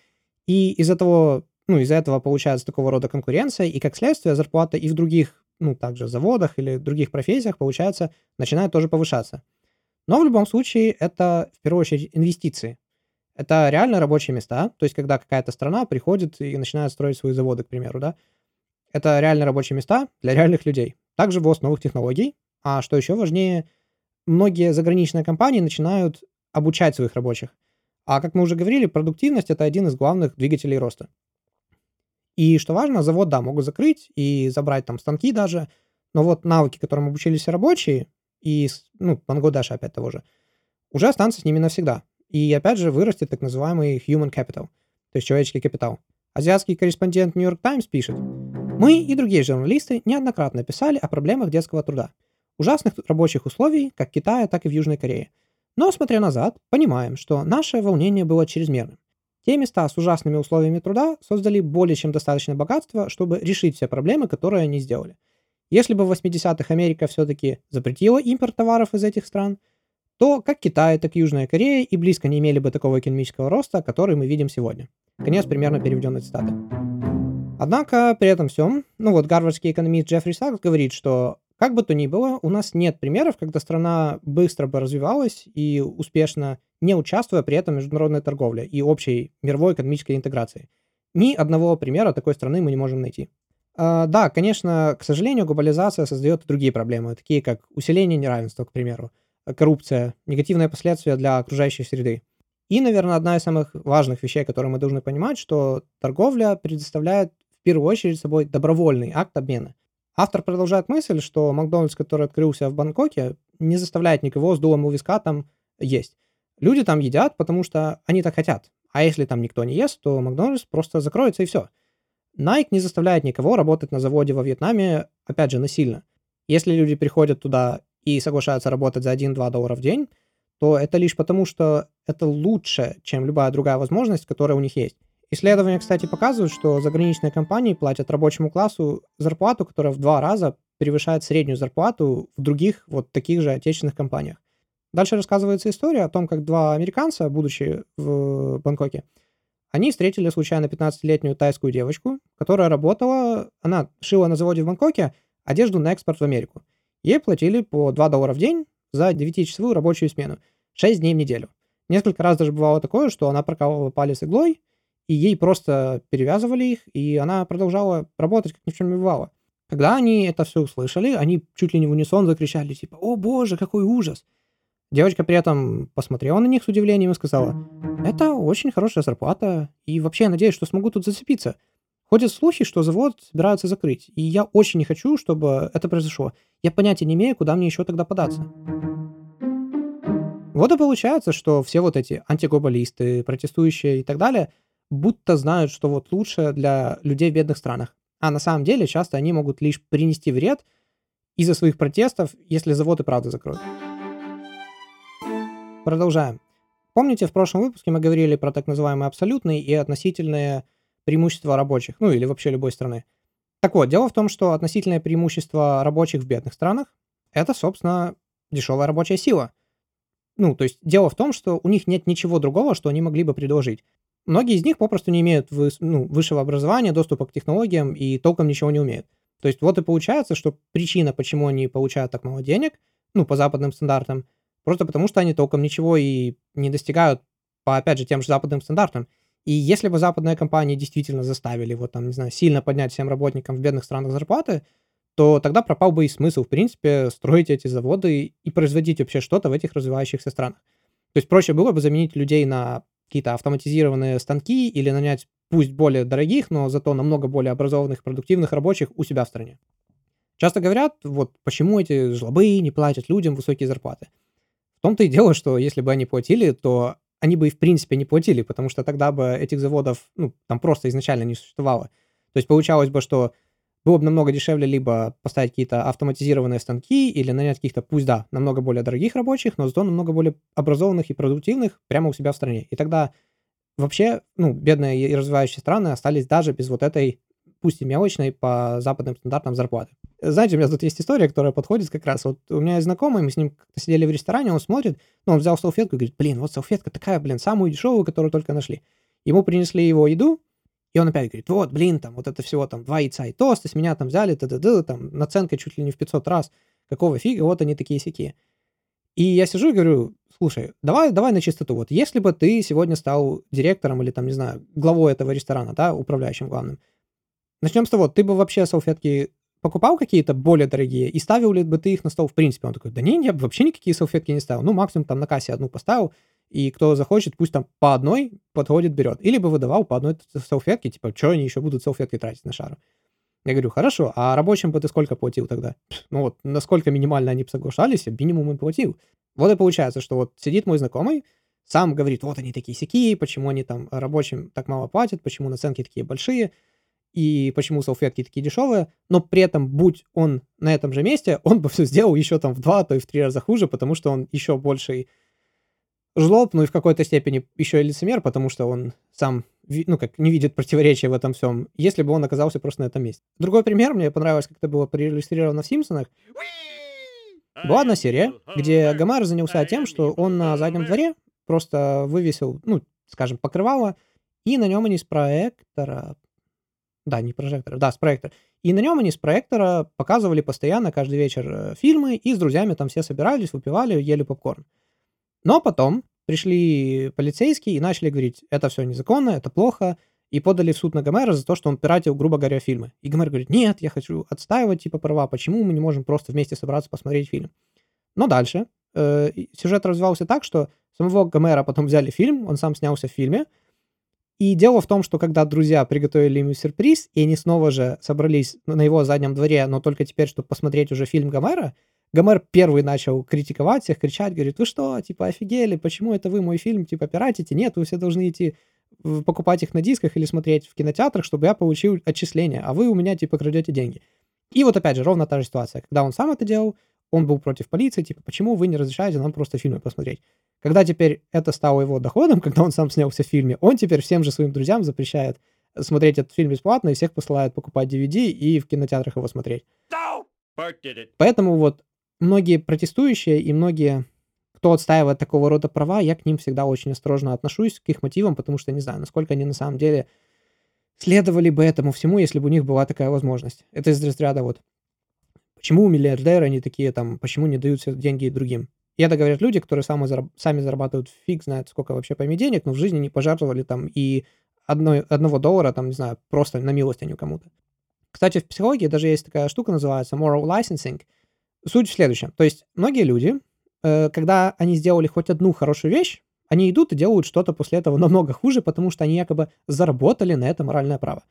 И из-за того, ну, из-за этого получается такого рода конкуренция, и как следствие зарплата и в других, ну, также заводах или других профессиях, получается, начинает тоже повышаться. Но в любом случае это, в первую очередь, инвестиции. Это реально рабочие места, то есть когда какая-то страна приходит и начинает строить свои заводы, к примеру, да, это реально рабочие места для реальных людей. Также ввоз новых технологий. А что еще важнее, многие заграничные компании начинают обучать своих рабочих. А как мы уже говорили, продуктивность это один из главных двигателей роста. И что важно, завод, да, могут закрыть и забрать там станки даже, но вот навыки, которым обучились рабочие, и, ну, Бангладеш опять того же, уже останутся с ними навсегда. И опять же вырастет так называемый human capital, то есть человеческий капитал. Азиатский корреспондент New York Times пишет, мы и другие журналисты неоднократно писали о проблемах детского труда, ужасных рабочих условий как в Китае, так и в Южной Корее. Но, смотря назад, понимаем, что наше волнение было чрезмерным. Те места с ужасными условиями труда создали более чем достаточно богатства, чтобы решить все проблемы, которые они сделали. Если бы в 80-х Америка все-таки запретила импорт товаров из этих стран, то как Китай, так и Южная Корея и близко не имели бы такого экономического роста, который мы видим сегодня. Конец примерно переведенной цитаты. Однако при этом всем, ну вот гарвардский экономист Джеффри Сакс говорит, что как бы то ни было, у нас нет примеров, когда страна быстро бы развивалась и успешно, не участвуя при этом в международной торговле и общей мировой экономической интеграции. Ни одного примера такой страны мы не можем найти. А, да, конечно, к сожалению, глобализация создает другие проблемы, такие как усиление неравенства, к примеру, коррупция, негативные последствия для окружающей среды. И, наверное, одна из самых важных вещей, которые мы должны понимать, что торговля предоставляет в первую очередь собой добровольный акт обмена. Автор продолжает мысль, что Макдональдс, который открылся в Бангкоке, не заставляет никого с дулом у виска там есть. Люди там едят, потому что они так хотят. А если там никто не ест, то Макдональдс просто закроется и все. Nike не заставляет никого работать на заводе во Вьетнаме, опять же, насильно. Если люди приходят туда и соглашаются работать за 1-2 доллара в день, то это лишь потому, что это лучше, чем любая другая возможность, которая у них есть. Исследования, кстати, показывают, что заграничные компании платят рабочему классу зарплату, которая в два раза превышает среднюю зарплату в других вот таких же отечественных компаниях. Дальше рассказывается история о том, как два американца, будучи в Бангкоке, они встретили случайно 15-летнюю тайскую девочку, которая работала, она шила на заводе в Бангкоке одежду на экспорт в Америку. Ей платили по 2 доллара в день за 9-часовую рабочую смену, 6 дней в неделю. Несколько раз даже бывало такое, что она прокалывала палец иглой, и ей просто перевязывали их, и она продолжала работать, как ни в чем не бывало. Когда они это все услышали, они чуть ли не в унисон закричали, типа, «О боже, какой ужас!» Девочка при этом посмотрела на них с удивлением и сказала, «Это очень хорошая зарплата, и вообще я надеюсь, что смогу тут зацепиться. Ходят слухи, что завод собираются закрыть, и я очень не хочу, чтобы это произошло. Я понятия не имею, куда мне еще тогда податься». Вот и получается, что все вот эти антиглобалисты, протестующие и так далее – будто знают, что вот лучше для людей в бедных странах. А на самом деле часто они могут лишь принести вред из-за своих протестов, если завод и правда закроют. Продолжаем. Помните, в прошлом выпуске мы говорили про так называемые абсолютные и относительные преимущества рабочих, ну или вообще любой страны. Так вот, дело в том, что относительное преимущество рабочих в бедных странах – это, собственно, дешевая рабочая сила. Ну, то есть дело в том, что у них нет ничего другого, что они могли бы предложить. Многие из них попросту не имеют ну, высшего образования, доступа к технологиям и толком ничего не умеют. То есть вот и получается, что причина, почему они получают так мало денег, ну, по западным стандартам, Просто потому, что они толком ничего и не достигают по, опять же, тем же западным стандартам. И если бы западные компании действительно заставили вот там, не знаю, сильно поднять всем работникам в бедных странах зарплаты, то тогда пропал бы и смысл, в принципе, строить эти заводы и производить вообще что-то в этих развивающихся странах. То есть проще было бы заменить людей на какие-то автоматизированные станки или нанять пусть более дорогих, но зато намного более образованных, продуктивных рабочих у себя в стране. Часто говорят, вот почему эти жлобы не платят людям высокие зарплаты. В том-то и дело, что если бы они платили, то они бы и в принципе не платили, потому что тогда бы этих заводов, ну, там просто изначально не существовало. То есть получалось бы, что было бы намного дешевле либо поставить какие-то автоматизированные станки или нанять каких-то, пусть да, намного более дорогих рабочих, но зато намного более образованных и продуктивных прямо у себя в стране. И тогда вообще, ну, бедные и развивающие страны остались даже без вот этой, пусть и мелочной, по западным стандартам зарплаты. Знаете, у меня тут есть история, которая подходит как раз. Вот у меня есть знакомый, мы с ним сидели в ресторане, он смотрит, ну, он взял салфетку и говорит, блин, вот салфетка такая, блин, самую дешевую, которую только нашли. Ему принесли его еду, и он опять говорит, вот, блин, там, вот это всего там два яйца и тост, с меня там взяли, т -д -д, там, наценка чуть ли не в 500 раз, какого фига, вот они такие сякие. И я сижу и говорю, слушай, давай, давай на чистоту, вот если бы ты сегодня стал директором или там, не знаю, главой этого ресторана, да, управляющим главным, начнем с того, ты бы вообще салфетки покупал какие-то более дорогие и ставил ли бы ты их на стол в принципе? Он такой, да не, я бы вообще никакие салфетки не ставил. Ну, максимум там на кассе одну поставил, и кто захочет, пусть там по одной подходит, берет. Или бы выдавал по одной салфетке, типа, что они еще будут салфетки тратить на шару? Я говорю, хорошо, а рабочим бы ты сколько платил тогда? Ну вот, насколько минимально они соглашались, минимум им платил. Вот и получается, что вот сидит мой знакомый, сам говорит, вот они такие сякие, почему они там рабочим так мало платят, почему наценки такие большие, и почему салфетки такие дешевые, но при этом, будь он на этом же месте, он бы все сделал еще там в два, а то и в три раза хуже, потому что он еще больший жлоб, ну и в какой-то степени еще и лицемер, потому что он сам, ну как, не видит противоречия в этом всем, если бы он оказался просто на этом месте. Другой пример, мне понравилось, как это было проиллюстрировано в «Симпсонах». Была одна серия, где Гомер занялся тем, что он на заднем дворе просто вывесил, ну, скажем, покрывало, и на нем они с проектора, да, не прожектора, да, с проектора. И на нем они с проектора показывали постоянно каждый вечер э, фильмы, и с друзьями там все собирались, выпивали, ели попкорн. Но потом пришли полицейские и начали говорить, это все незаконно, это плохо, и подали в суд на Гомера за то, что он пиратил, грубо говоря, фильмы. И Гомер говорит, нет, я хочу отстаивать, типа, права, почему мы не можем просто вместе собраться посмотреть фильм? Но дальше э, сюжет развивался так, что самого Гомера потом взяли фильм, он сам снялся в фильме, и дело в том, что когда друзья приготовили ему сюрприз, и они снова же собрались на его заднем дворе, но только теперь, чтобы посмотреть уже фильм Гомера, Гомер первый начал критиковать всех, кричать, говорит, вы что, типа, офигели, почему это вы мой фильм, типа, пиратите? Нет, вы все должны идти покупать их на дисках или смотреть в кинотеатрах, чтобы я получил отчисление, а вы у меня, типа, крадете деньги. И вот опять же, ровно та же ситуация. Когда он сам это делал, он был против полиции, типа, почему вы не разрешаете нам просто фильмы посмотреть? Когда теперь это стало его доходом, <laughs> когда он сам снялся в фильме, он теперь всем же своим друзьям запрещает смотреть этот фильм бесплатно и всех посылает покупать DVD и в кинотеатрах его смотреть. Поэтому вот многие протестующие и многие, кто отстаивает такого рода права, я к ним всегда очень осторожно отношусь, к их мотивам, потому что не знаю, насколько они на самом деле следовали бы этому всему, если бы у них была такая возможность. Это из разряда вот, почему миллиардеры они такие там, почему не дают деньги другим? И это говорят люди, которые сами, зараб- сами зарабатывают фиг знает сколько вообще пойми денег, но в жизни не пожертвовали там и одной, одного доллара, там, не знаю, просто на милостыню кому-то. Кстати, в психологии даже есть такая штука, называется moral licensing – Суть в следующем. То есть многие люди, э, когда они сделали хоть одну хорошую вещь, они идут и делают что-то после этого намного хуже, потому что они якобы заработали на это моральное право.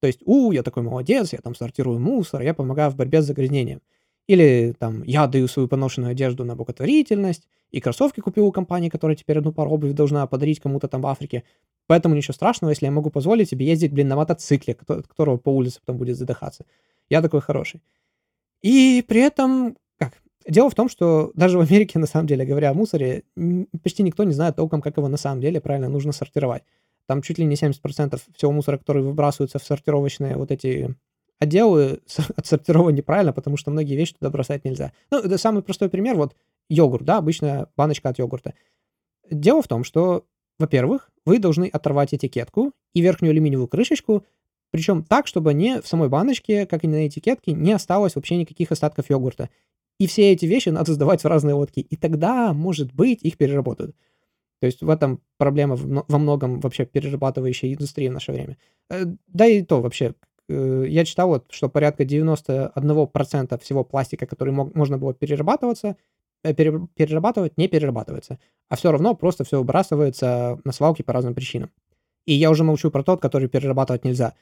То есть, у, я такой молодец, я там сортирую мусор, я помогаю в борьбе с загрязнением. Или там, я даю свою поношенную одежду на благотворительность, и кроссовки купил у компании, которая теперь одну пару обуви должна подарить кому-то там в Африке. Поэтому ничего страшного, если я могу позволить себе ездить, блин, на мотоцикле, которого по улице потом будет задыхаться. Я такой хороший. И при этом, как, дело в том, что даже в Америке, <laughs> на самом деле, говоря о мусоре, почти никто не знает толком, как его на самом деле правильно нужно сортировать. Там чуть ли не 70% всего мусора, который выбрасывается в сортировочные вот эти отделы, <laughs> отсортирован неправильно, потому что многие вещи туда бросать нельзя. Ну, это самый простой пример, вот йогурт, да, обычная баночка от йогурта. Дело в том, что, во-первых, вы должны оторвать этикетку и верхнюю алюминиевую крышечку причем так, чтобы не в самой баночке, как и на этикетке, не осталось вообще никаких остатков йогурта. И все эти вещи надо сдавать в разные лотки. И тогда, может быть, их переработают. То есть в этом проблема во многом вообще перерабатывающей индустрии в наше время. Э, да и то вообще. Э, я читал, вот, что порядка 91% всего пластика, который мог, можно было перерабатываться, э, перерабатывать, не перерабатывается. А все равно просто все выбрасывается на свалки по разным причинам. И я уже молчу про тот, который перерабатывать нельзя.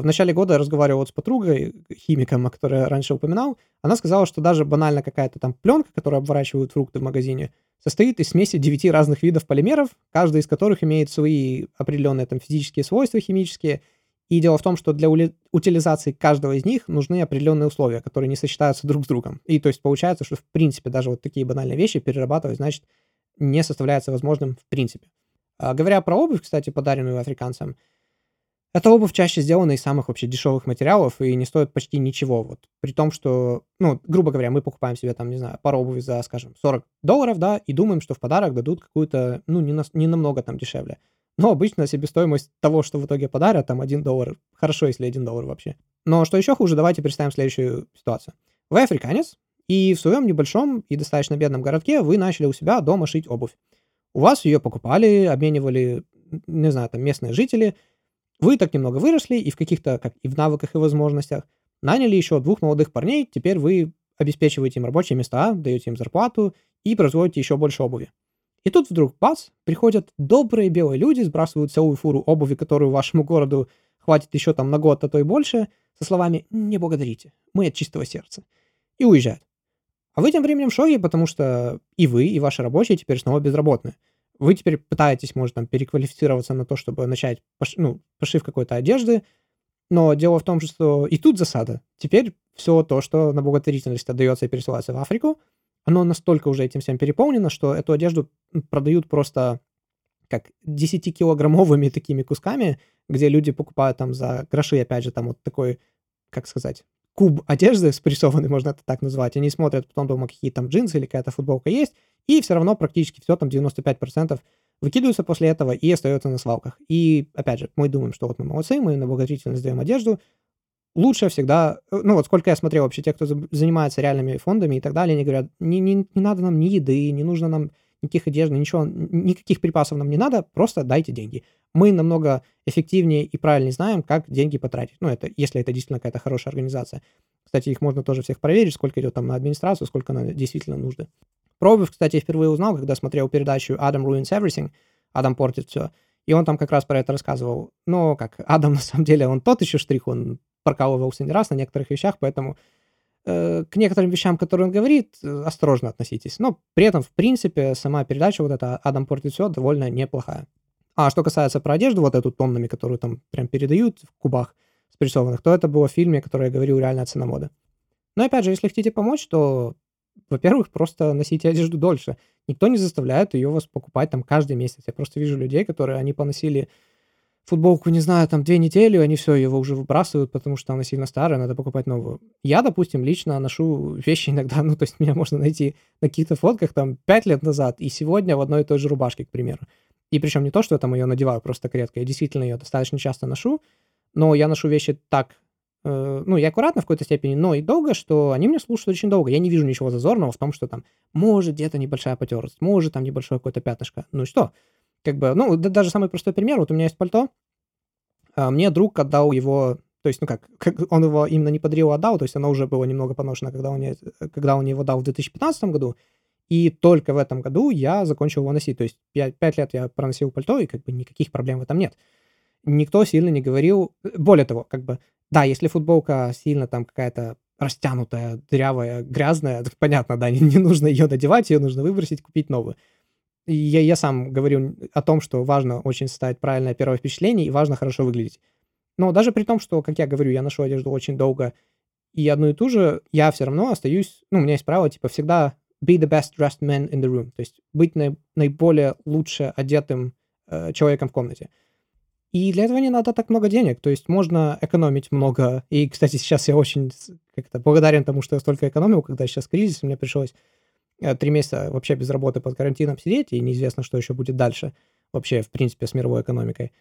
В начале года я разговаривал вот с подругой, химиком, о которой я раньше упоминал. Она сказала, что даже банально какая-то там пленка, которую обворачивают фрукты в магазине, состоит из смеси 9 разных видов полимеров, каждый из которых имеет свои определенные там физические свойства химические. И дело в том, что для утилизации каждого из них нужны определенные условия, которые не сочетаются друг с другом. И то есть получается, что в принципе даже вот такие банальные вещи перерабатывать, значит, не составляется возможным в принципе. А, говоря про обувь, кстати, подаренную африканцам, эта обувь чаще сделана из самых вообще дешевых материалов и не стоит почти ничего. Вот. При том, что, ну, грубо говоря, мы покупаем себе там, не знаю, пару обуви за, скажем, 40 долларов, да, и думаем, что в подарок дадут какую-то, ну, не, на, не намного там дешевле. Но обычно себестоимость того, что в итоге подарят, там 1 доллар. Хорошо, если 1 доллар вообще. Но что еще хуже, давайте представим следующую ситуацию. Вы африканец, и в своем небольшом и достаточно бедном городке вы начали у себя дома шить обувь. У вас ее покупали, обменивали, не знаю, там местные жители – вы так немного выросли и в каких-то, как и в навыках и возможностях, наняли еще двух молодых парней, теперь вы обеспечиваете им рабочие места, даете им зарплату и производите еще больше обуви. И тут вдруг, бац, приходят добрые белые люди, сбрасывают целую фуру обуви, которую вашему городу хватит еще там на год, а то и больше, со словами «не благодарите, мы от чистого сердца», и уезжают. А вы тем временем в шоке, потому что и вы, и ваши рабочие теперь снова безработные. Вы теперь пытаетесь, может, там, переквалифицироваться на то, чтобы начать пош... ну, пошив какой-то одежды, но дело в том, что и тут засада. Теперь все то, что на благотворительность отдается и пересылается в Африку, оно настолько уже этим всем переполнено, что эту одежду продают просто как 10-килограммовыми такими кусками, где люди покупают там за гроши, опять же, там вот такой, как сказать, куб одежды спрессованный, можно это так назвать. Они смотрят потом дома, какие там джинсы или какая-то футболка есть, и все равно практически все, там 95% выкидываются после этого и остается на свалках. И, опять же, мы думаем, что вот мы молодцы, мы на благотворительность сдаем одежду. Лучше всегда, э, ну вот сколько я смотрел вообще, те, кто занимается реальными фондами и так далее, они говорят, не, не, не надо нам ни еды, не нужно нам никаких одежд, ничего, никаких припасов нам не надо, просто дайте деньги. Мы намного эффективнее и правильнее знаем, как деньги потратить. Ну, это если это действительно какая-то хорошая организация. Кстати, их можно тоже всех проверить, сколько идет там на администрацию, сколько на действительно нужды. Про кстати, я впервые узнал, когда смотрел передачу «Адам ruins everything», Адам портит все. И он там как раз про это рассказывал. Но как Адам, <laughs> на самом деле, он тот еще штрих, он прокалывался не раз на некоторых вещах, поэтому к некоторым вещам, которые он говорит, э, осторожно относитесь. Но при этом, в принципе, сама передача вот эта «Адам портит все» довольно неплохая. А что касается про одежду, вот эту тоннами, которую там прям передают в кубах спрессованных, то это было в фильме, который я говорил «Реальная цена моды». Но опять же, если хотите помочь, то во-первых, просто носите одежду дольше. Никто не заставляет ее вас покупать там каждый месяц. Я просто вижу людей, которые, они поносили футболку, не знаю, там две недели, они все, его уже выбрасывают, потому что она сильно старая, надо покупать новую. Я, допустим, лично ношу вещи иногда, ну, то есть меня можно найти на каких-то фотках там пять лет назад и сегодня в одной и той же рубашке, к примеру. И причем не то, что я там ее надеваю просто так редко, я действительно ее достаточно часто ношу, но я ношу вещи так Э, ну, я аккуратно в какой-то степени, но и долго, что они меня слушают очень долго. Я не вижу ничего зазорного в том, что там может где-то небольшая потертость, может там небольшое какое-то пятнышко. Ну и что? Как бы, ну, да, даже самый простой пример. Вот у меня есть пальто, а мне друг отдал его, то есть, ну как, <laughs> как он его именно не подарил, а отдал, то есть оно уже было немного поношено, когда он, когда он его дал в 2015 году, и только в этом году я закончил его носить. То есть 5, 5 лет я проносил пальто, и как бы никаких проблем в этом нет. Никто сильно не говорил. Более того, как бы да, если футболка сильно там какая-то растянутая, дырявая, грязная, <laughs> понятно, да, не, не нужно ее надевать, ее нужно выбросить, купить новую. Я, я сам говорю о том, что важно очень составить правильное первое впечатление и важно хорошо выглядеть. Но даже при том, что, как я говорю, я ношу одежду очень долго и одну и ту же, я все равно остаюсь, ну, у меня есть правило, типа, всегда be the best dressed man in the room, то есть быть наиб- наиболее лучше одетым э, человеком в комнате. И для этого не надо так много денег. То есть можно экономить много. И, кстати, сейчас я очень как-то благодарен тому, что я столько экономил, когда сейчас кризис, мне пришлось три месяца вообще без работы под карантином сидеть, и неизвестно, что еще будет дальше вообще, в принципе, с мировой экономикой.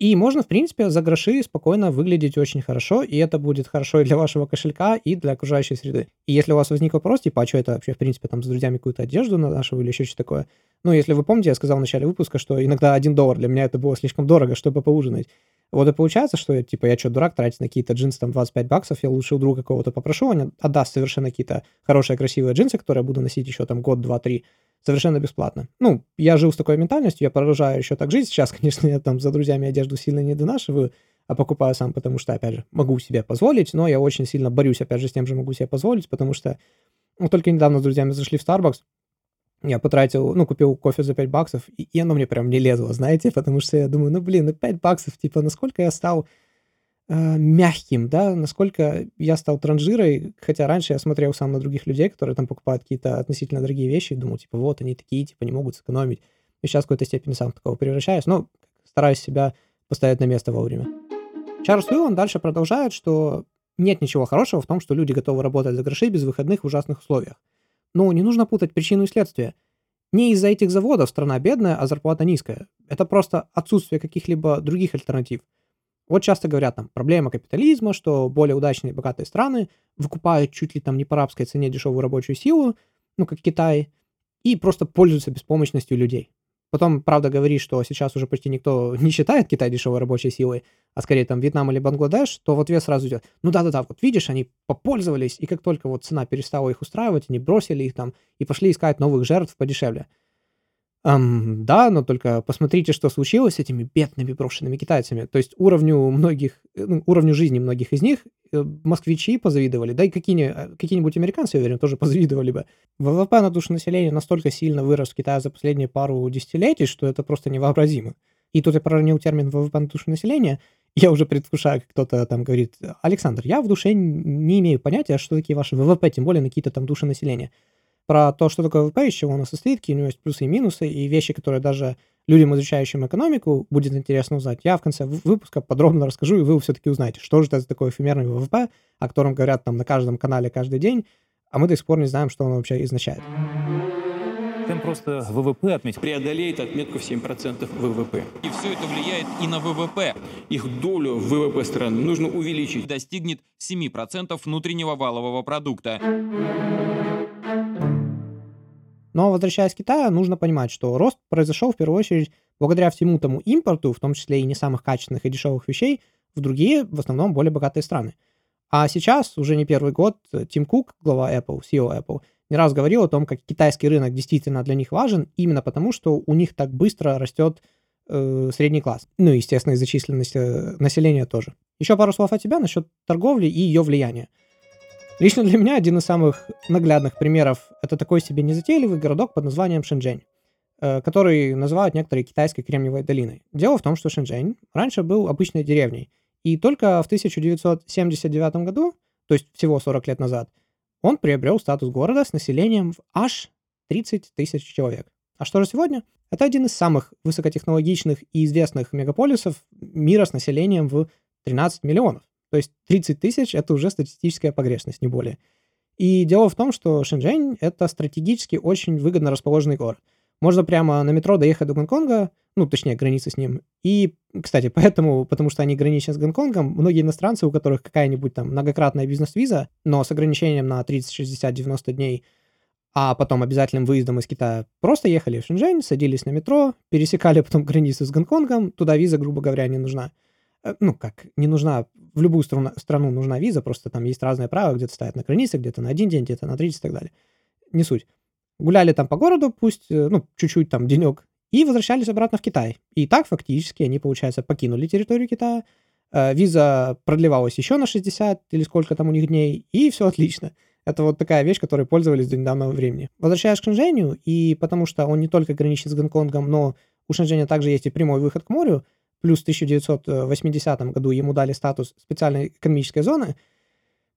И можно, в принципе, за гроши спокойно выглядеть очень хорошо, и это будет хорошо и для вашего кошелька, и для окружающей среды. И если у вас возник вопрос, типа, а что это вообще, в принципе, там с друзьями какую-то одежду нашиваю или еще что-то такое, ну, если вы помните, я сказал в начале выпуска, что иногда один доллар для меня это было слишком дорого, чтобы поужинать. Вот и получается, что я, типа, я что, дурак, тратить на какие-то джинсы там 25 баксов, я лучше у друга какого-то попрошу, он отдаст совершенно какие-то хорошие, красивые джинсы, которые я буду носить еще там год, два, три, совершенно бесплатно. Ну, я жил с такой ментальностью, я продолжаю еще так жить. Сейчас, <laughs> конечно, я там за друзьями одежду сильно не донашиваю, а покупаю сам, потому что, опять же, могу себе позволить, но я очень сильно борюсь, опять же, с тем же могу себе позволить, потому что ну, только недавно с друзьями зашли в Starbucks, я потратил, ну, купил кофе за 5 баксов, и, и оно мне прям не лезло, знаете, <laughs> потому что я думаю, ну, блин, ну, 5 баксов, типа, насколько я стал э, мягким, да, насколько я стал транжирой, хотя раньше я смотрел сам на других людей, которые там покупают какие-то относительно дорогие вещи, и думал, типа, вот, они такие, типа, не могут сэкономить. И сейчас в какой-то степени сам такого превращаюсь, но стараюсь себя поставить на место вовремя. Чарльз Уиллан дальше продолжает, что нет ничего хорошего в том, что люди готовы работать за гроши без выходных в ужасных условиях. Но не нужно путать причину и следствие. Не из-за этих заводов страна бедная, а зарплата низкая. Это просто отсутствие каких-либо других альтернатив. Вот часто говорят там проблема капитализма, что более удачные и богатые страны выкупают чуть ли там не по арабской цене дешевую рабочую силу, ну как Китай, и просто пользуются беспомощностью людей. Потом, правда, говорит, что сейчас уже почти никто <laughs> не считает Китай дешевой рабочей силой, а скорее там Вьетнам или Бангладеш, то в ответ сразу идет, ну да-да-да, вот видишь, они попользовались, и как только вот цена перестала их устраивать, они бросили их там и пошли искать новых жертв подешевле. Um, да, но только посмотрите, что случилось с этими бедными брошенными китайцами. То есть уровню многих, э, ну, уровню жизни многих из них э, москвичи позавидовали, да и какие, э, какие-нибудь американцы, я уверен, тоже <laughs> позавидовали бы. ВВП на душу населения настолько сильно вырос в Китае за последние пару десятилетий, что это просто невообразимо. И тут я проронил термин ВВП на душу населения, я уже предвкушаю, как кто-то там говорит, Александр, я в душе не имею понятия, что такие ваши ВВП, тем более на какие-то там души населения про то, что такое ВП, из чего оно состоит, какие у него есть плюсы и минусы, и вещи, которые даже людям, изучающим экономику, будет интересно узнать. Я в конце выпуска подробно расскажу, и вы все-таки узнаете, что же это такое эфемерный ВВП, о котором говорят там на каждом канале каждый день, а мы до сих пор не знаем, что он вообще изначает.
Там просто ВВП отметить.
Преодолеет отметку в 7% ВВП.
И все это влияет и на ВВП.
Их долю в ВВП страны нужно увеличить.
Достигнет 7% внутреннего валового продукта.
Но возвращаясь к Китаю, нужно понимать, что рост произошел в первую очередь благодаря всему тому импорту, в том числе и не самых качественных и дешевых вещей, в другие, в основном, более богатые страны. А сейчас, уже не первый год, Тим Кук, глава Apple, CEO Apple, не раз говорил о том, как китайский рынок действительно для них важен, именно потому, что у них так быстро растет э, средний класс. Ну, естественно, из-за численности э, населения тоже. Еще пару слов от тебя насчет торговли и ее влияния. Лично для меня один из самых наглядных примеров — это такой себе незатейливый городок под названием Шэньчжэнь, э, который называют некоторые китайской Кремниевой долиной. Дело в том, что Шэньчжэнь раньше был обычной деревней, и только в 1979 году, то есть всего 40 лет назад, он приобрел статус города с населением в аж 30 тысяч человек. А что же сегодня? Это один из самых высокотехнологичных и известных мегаполисов мира с населением в 13 миллионов. То есть 30 тысяч — это уже статистическая погрешность, не более. И дело в том, что Шэньчжэнь — это стратегически очень выгодно расположенный город. Можно прямо на метро доехать до Гонконга, ну, точнее, границы с ним. И, кстати, <laughs> поэтому, потому что они граничат с Гонконгом, многие иностранцы, у которых какая-нибудь там многократная бизнес-виза, но с ограничением на 30, 60, 90 дней, а потом обязательным выездом из Китая, просто ехали в Шэньчжэнь, садились на метро, пересекали <laughs> потом границу с Гонконгом, туда виза, грубо говоря, не нужна. Э, ну, как, не нужна, в любую страну, страну нужна виза, просто там есть разные правила, где-то стоят на границе, где-то на один день, где-то на 30 и так далее. Не суть. Гуляли там по городу, пусть, э, ну, чуть-чуть там денек, и возвращались обратно в Китай. И так фактически они, получается, покинули территорию Китая, э, виза продлевалась еще на 60 или сколько там у них дней, и все отлично. Это вот такая вещь, которой пользовались до недавнего времени. Возвращаясь к Шэньчжэню, и потому что он не только граничит с Гонконгом, но у Шэньчжэня также есть и прямой выход к морю, плюс в 1980 году ему дали статус специальной экономической зоны.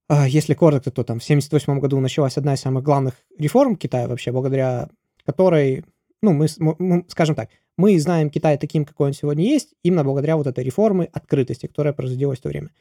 А, если коротко, то там в 1978 году началась одна из самых главных реформ Китая вообще, благодаря которой, ну, мы, мы, скажем так, мы знаем Китай таким, какой он сегодня есть, именно благодаря вот этой реформы открытости, которая производилась в то время.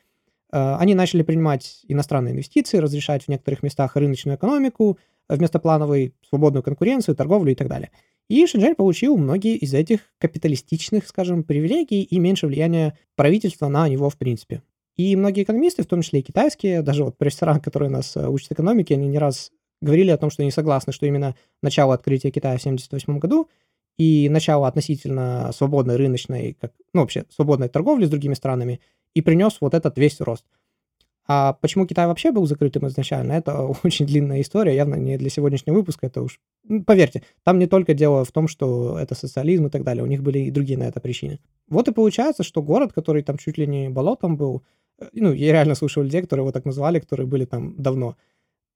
А, они начали принимать иностранные инвестиции, разрешать в некоторых местах рыночную экономику, вместо плановой свободную конкуренцию, торговлю и так далее. И Шэньчжэнь получил многие из этих капиталистичных, скажем, привилегий и меньше влияния правительства на него в принципе. И многие экономисты, в том числе и китайские, даже вот профессора, которые нас э, учат экономике, они не раз говорили о том, что они согласны, что именно начало открытия Китая в 1978 году и начало относительно свободной рыночной, как, ну вообще свободной торговли с другими странами, и принес вот этот весь рост. А почему Китай вообще был закрытым изначально, это <laughs> очень длинная история, явно не для сегодняшнего выпуска, это уж, поверьте, там не только дело в том, что это социализм и так далее, у них были и другие на это причины. Вот и получается, что город, который там чуть ли не болотом был, э, ну, я реально слышал людей, которые его так назвали, которые были там давно,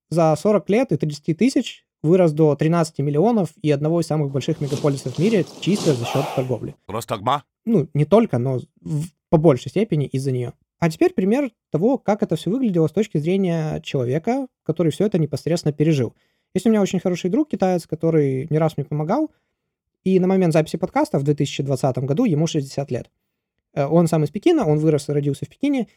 за 40 лет и 30 тысяч вырос до 13 миллионов и одного из самых больших мегаполисов в мире чисто за счет торговли.
Ростагма?
Ну, не только, но в, по большей степени из-за нее. А теперь пример того, как это все выглядело с точки зрения человека, который все это непосредственно пережил. Есть у меня очень хороший друг китаец, который не раз мне помогал, и на момент записи подкаста в 2020 году ему 60 лет. Э, он сам из Пекина, он вырос и родился в Пекине,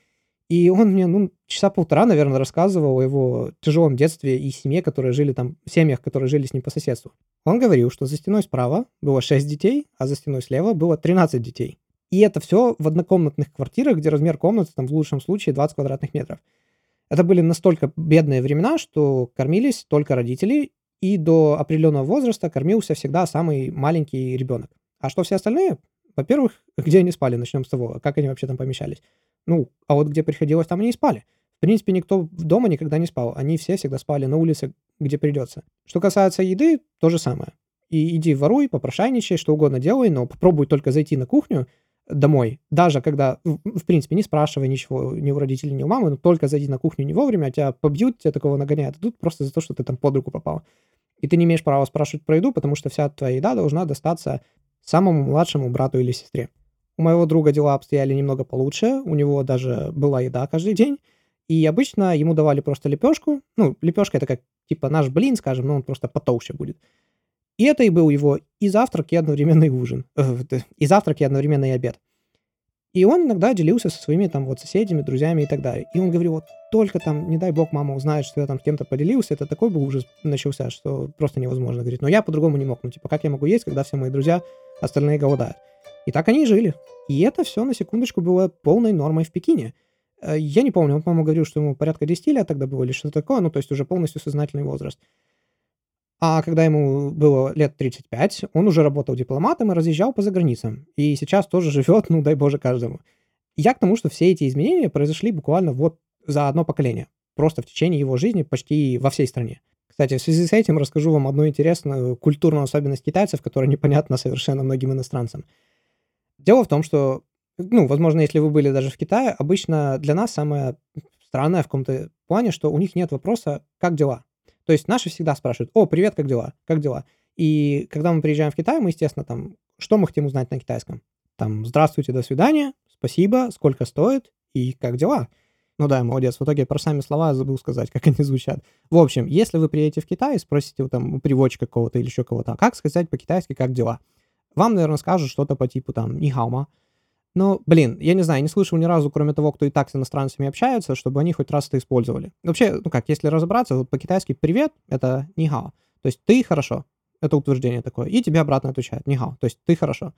и он мне, ну, часа полтора, наверное, рассказывал о его тяжелом детстве и семье, которые жили там, семьях, которые жили с ним по соседству. Он говорил, что за стеной справа было 6 детей, а за стеной слева было 13 детей. И это все в однокомнатных квартирах, где размер комнаты там в лучшем случае 20 квадратных метров. Это были настолько бедные времена, что кормились только родители, и до определенного возраста кормился всегда самый маленький ребенок. А что все остальные? Во-первых, <laughs> где они спали, начнем с того, как они вообще там помещались. Ну, а вот где приходилось, там они и спали. В принципе, никто дома никогда не спал. Они все всегда спали на улице, где придется. Что касается еды, то же самое. И иди воруй, попрошайничай, что угодно делай, но попробуй только зайти на кухню, домой, даже когда, в принципе, не спрашивай ничего ни у родителей, ни у мамы, но только зайди на кухню не вовремя, а тебя побьют, тебя такого нагоняют, а тут просто за то, что ты там под руку попал. И ты не имеешь права спрашивать про еду, потому что вся твоя еда должна достаться самому младшему брату или сестре. У моего друга дела обстояли немного получше, у него даже была еда каждый день, и обычно ему давали просто лепешку. Ну, лепешка это как типа наш блин, скажем, но он просто потолще будет. И это и был его и завтрак, и одновременный ужин. Э, и завтрак, и одновременный обед. И он иногда делился со своими там вот соседями, друзьями и так далее. И он говорил, вот только там, не дай бог, мама узнает, что я там с кем-то поделился, это такой бы ужас начался, что просто невозможно. Говорит, но я по-другому не мог. Ну, типа, как я могу есть, когда все мои друзья остальные голодают? И так они и жили. И это все, на секундочку, было полной нормой в Пекине. Э, я не помню, он, по-моему, говорил, что ему порядка 10 лет тогда было или что-то такое, ну, то есть уже полностью сознательный возраст. А когда ему было лет 35, он уже работал дипломатом и разъезжал по заграницам. И сейчас тоже <laughs> живет, ну дай боже, каждому. Я к тому, что все эти изменения произошли буквально вот за одно поколение. Просто в течение его жизни почти во всей стране. Кстати, в связи с этим расскажу вам одну интересную культурную особенность китайцев, которая непонятна <laughs> совершенно многим иностранцам. Дело в том, что, ну, возможно, если вы были даже в Китае, обычно для нас самое странное в каком-то плане, что у них нет вопроса «как дела?». То есть наши всегда спрашивают, о, привет, как дела? Как дела? И когда мы приезжаем в Китай, мы, естественно, там, что мы хотим узнать на китайском? Там, здравствуйте, до свидания, спасибо, сколько стоит и как дела? Ну да, молодец. В итоге про сами слова забыл сказать, как они звучат. В общем, если вы приедете в Китай и спросите там у переводчика какого-то или еще кого-то, как сказать по-китайски «как дела?», вам, наверное, скажут что-то по типу там «нихаума», ну, блин, я не знаю, не слышал ни разу, кроме того, кто и так с иностранцами общается, чтобы они хоть раз это использовали. Вообще, ну как, если разобраться, вот по-китайски «привет» — это «нихао». То есть «ты хорошо». Это утверждение такое. И тебе обратно отвечают «нихао». То есть «ты хорошо».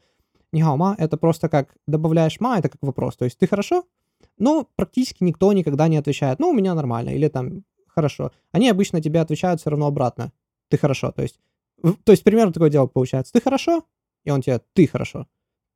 «Нихао ма» — это просто как добавляешь «ма», это как вопрос. То есть «ты хорошо?» Но практически никто никогда не отвечает «ну, у меня нормально» или там «хорошо». Они обычно тебе отвечают все равно обратно «ты хорошо». То есть, то есть примерно такое дело получается «ты хорошо?» И он тебе «ты хорошо».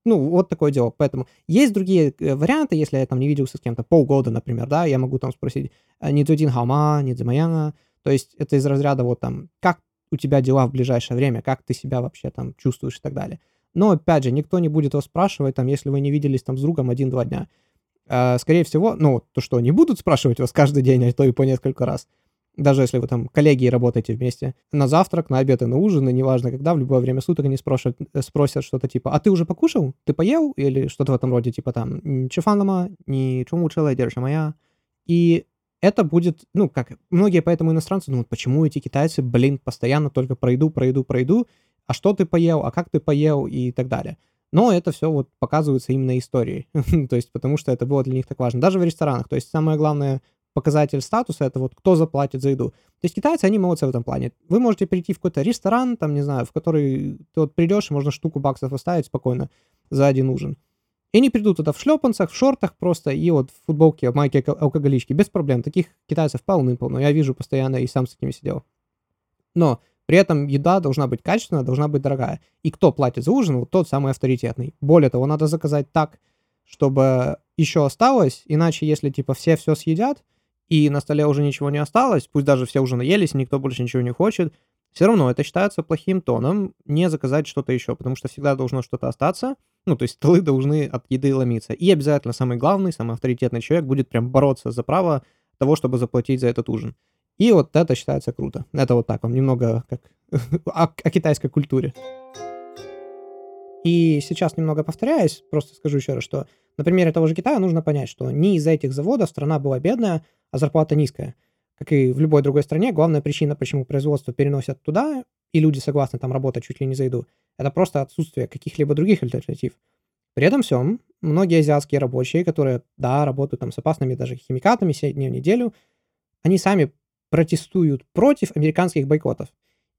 Ну, вот такое дело. Поэтому есть другие э, варианты, если я там не виделся с кем-то полгода, например, да, я могу там спросить «А «Не один хаума, не дзимаяна». То есть это из разряда вот там «Как у тебя дела в ближайшее время? Как ты себя вообще там чувствуешь?» и так далее. Но, опять же, никто не будет вас спрашивать, там, если вы не виделись там с другом один-два дня. А, скорее всего, ну, то что, не будут спрашивать вас каждый день, а то и по несколько раз даже если вы там коллеги работаете вместе, на завтрак, на обед и на ужин, и неважно когда, в любое время суток они спросят, э, спросят что-то типа, а ты уже покушал? Ты поел? Или что-то в этом роде, типа там, чефанлама, не чуму чела, держи моя. И это будет, ну, как, многие поэтому иностранцы думают, почему эти китайцы, блин, постоянно только про еду, про еду, про еду, а что ты поел, а как ты поел и так далее. Но это все вот показывается именно историей, <laughs> то есть потому что это было для них так важно. Даже в ресторанах, то есть самое главное показатель статуса, это вот кто заплатит за еду. То есть китайцы, они молодцы в этом плане. Вы можете прийти в какой-то ресторан, там, не знаю, в который ты вот придешь, можно штуку баксов оставить спокойно за один ужин. И они придут туда в шлепанцах, в шортах просто, и вот в футболке, в майке алкоголички, без проблем. Таких китайцев полны-полно. Я вижу постоянно и сам с такими сидел. Но при этом еда должна быть качественная, должна быть дорогая. И кто платит за ужин, вот тот самый авторитетный. Более того, надо заказать так, чтобы еще осталось, иначе если типа все все съедят, и на столе уже ничего не осталось, пусть даже все уже наелись, никто больше ничего не хочет, все равно это считается плохим тоном не заказать что-то еще, потому что всегда должно что-то остаться, ну, то есть столы должны от еды ломиться. И обязательно самый главный, самый авторитетный человек будет прям бороться за право того, чтобы заплатить за этот ужин. И вот это считается круто. Это вот так вам немного как <laughs> о, о китайской культуре. И сейчас немного повторяюсь, просто скажу еще раз, что на примере того же Китая нужно понять, что не из-за этих заводов страна была бедная, а зарплата низкая. Как и в любой другой стране, главная причина, почему производство переносят туда, и люди согласны там работать чуть ли не за еду, это просто отсутствие каких-либо других альтернатив. При этом всем, многие азиатские рабочие, которые, да, работают там с опасными даже химикатами 7 дней в неделю, они сами протестуют против американских бойкотов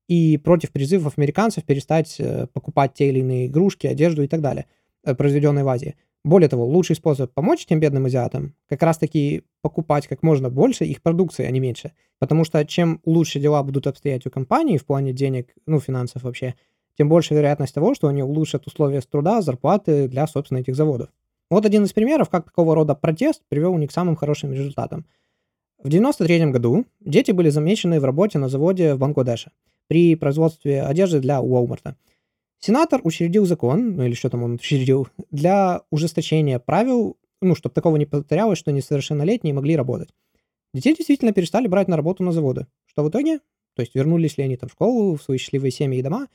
и против призывов американцев перестать э, покупать те или иные игрушки, одежду и так далее, э, произведенные в Азии. Более того, лучший способ помочь тем бедным азиатам как раз-таки покупать как можно больше их продукции, а не меньше. Потому что чем лучше дела будут обстоять у компании в плане денег, ну, финансов вообще, тем больше вероятность того, что они улучшат условия труда, зарплаты для, собственно, этих заводов. Вот один из примеров, как такого рода протест привел не к самым хорошим результатам. В 1993 году дети были замечены в работе на заводе в Бангладеше при производстве одежды для Walmart. Сенатор учредил закон, ну или что там он учредил, для ужесточения правил, ну, чтобы такого не повторялось, что несовершеннолетние могли работать. Детей действительно перестали брать на работу на заводы. Что в итоге? То есть вернулись ли они там в школу, в свои счастливые семьи и дома?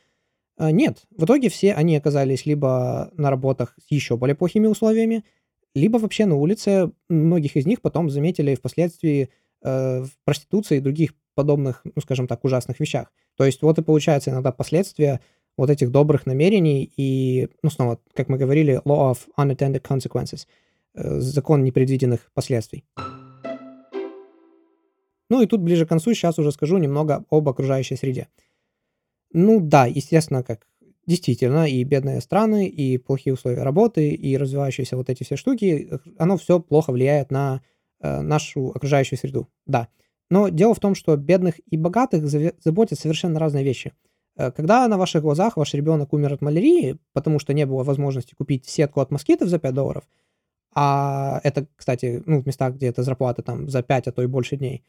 А, нет. В итоге все они оказались либо на работах с еще более плохими условиями, либо вообще на улице. Многих из них потом заметили впоследствии э, в проституции и других подобных, ну, скажем так, ужасных вещах. То есть вот и получается иногда последствия вот этих добрых намерений и, ну, снова, как мы говорили, law of unintended consequences, э, закон непредвиденных последствий. Ну и тут ближе к концу сейчас уже скажу немного об окружающей среде. Ну да, естественно, как действительно, и бедные страны, и плохие условия работы, и развивающиеся вот эти все штуки, оно все плохо влияет на э, нашу окружающую среду. Да. Но дело в том, что бедных и богатых заботят совершенно разные вещи. Э, когда на ваших глазах ваш ребенок умер от малярии, потому что не было возможности купить сетку от москитов за 5 долларов, а это, кстати, ну, в местах, где это зарплата там за 5, а то и больше дней,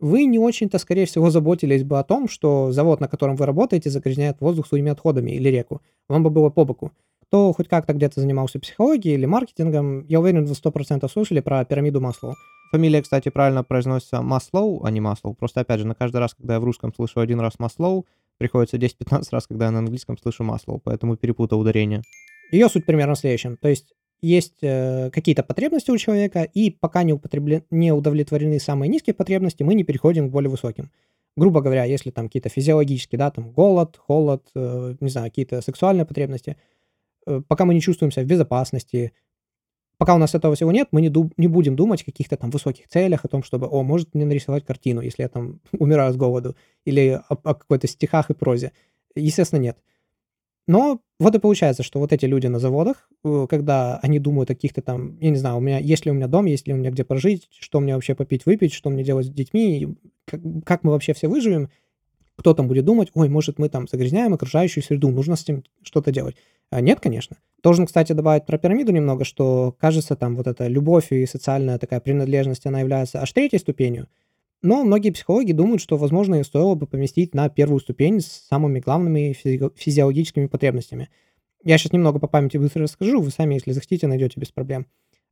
вы не очень-то, скорее всего, заботились бы о том, что завод, на котором вы работаете, загрязняет воздух своими отходами или реку. Вам бы было по боку. Кто хоть как-то где-то занимался психологией или маркетингом, я уверен, вы 100% слушали про пирамиду Маслоу.
Фамилия, кстати, правильно произносится Маслоу, а не Маслоу. Просто, опять же, на каждый раз, когда я в русском слышу один раз Маслоу, приходится 10-15 раз, когда я на английском слышу Маслоу, поэтому перепутал ударение.
Ее суть примерно в следующем. То есть есть э, какие-то потребности у человека, и пока не, употреблен... не удовлетворены самые низкие потребности, мы не переходим к более высоким. Грубо говоря, если там какие-то физиологические, да, там голод, холод, э, не знаю, какие-то сексуальные потребности, пока мы не чувствуем себя в безопасности, пока у нас этого всего нет, мы не, ду- не будем думать о каких-то там высоких целях, о том, чтобы, о, может мне нарисовать картину, если я там <laughs> умираю с голоду, или о, о какой-то стихах и прозе. Естественно, нет. Но вот и получается, что вот эти люди на заводах, э, когда они думают о каких-то там, я не знаю, у меня, есть ли у меня дом, есть ли у меня где прожить, что мне вообще попить, выпить, что мне делать с детьми, как, как мы вообще все выживем, кто там будет думать, ой, может мы там загрязняем окружающую среду, нужно с этим что-то делать. А нет, конечно. Должен, кстати, добавить про пирамиду немного, что, кажется, там вот эта любовь и социальная такая принадлежность, она является аж третьей ступенью. Но многие психологи думают, что, возможно, ее стоило бы поместить на первую ступень с самыми главными физи- физиологическими потребностями. Я сейчас немного по памяти быстро расскажу, вы сами, если захотите, найдете без проблем.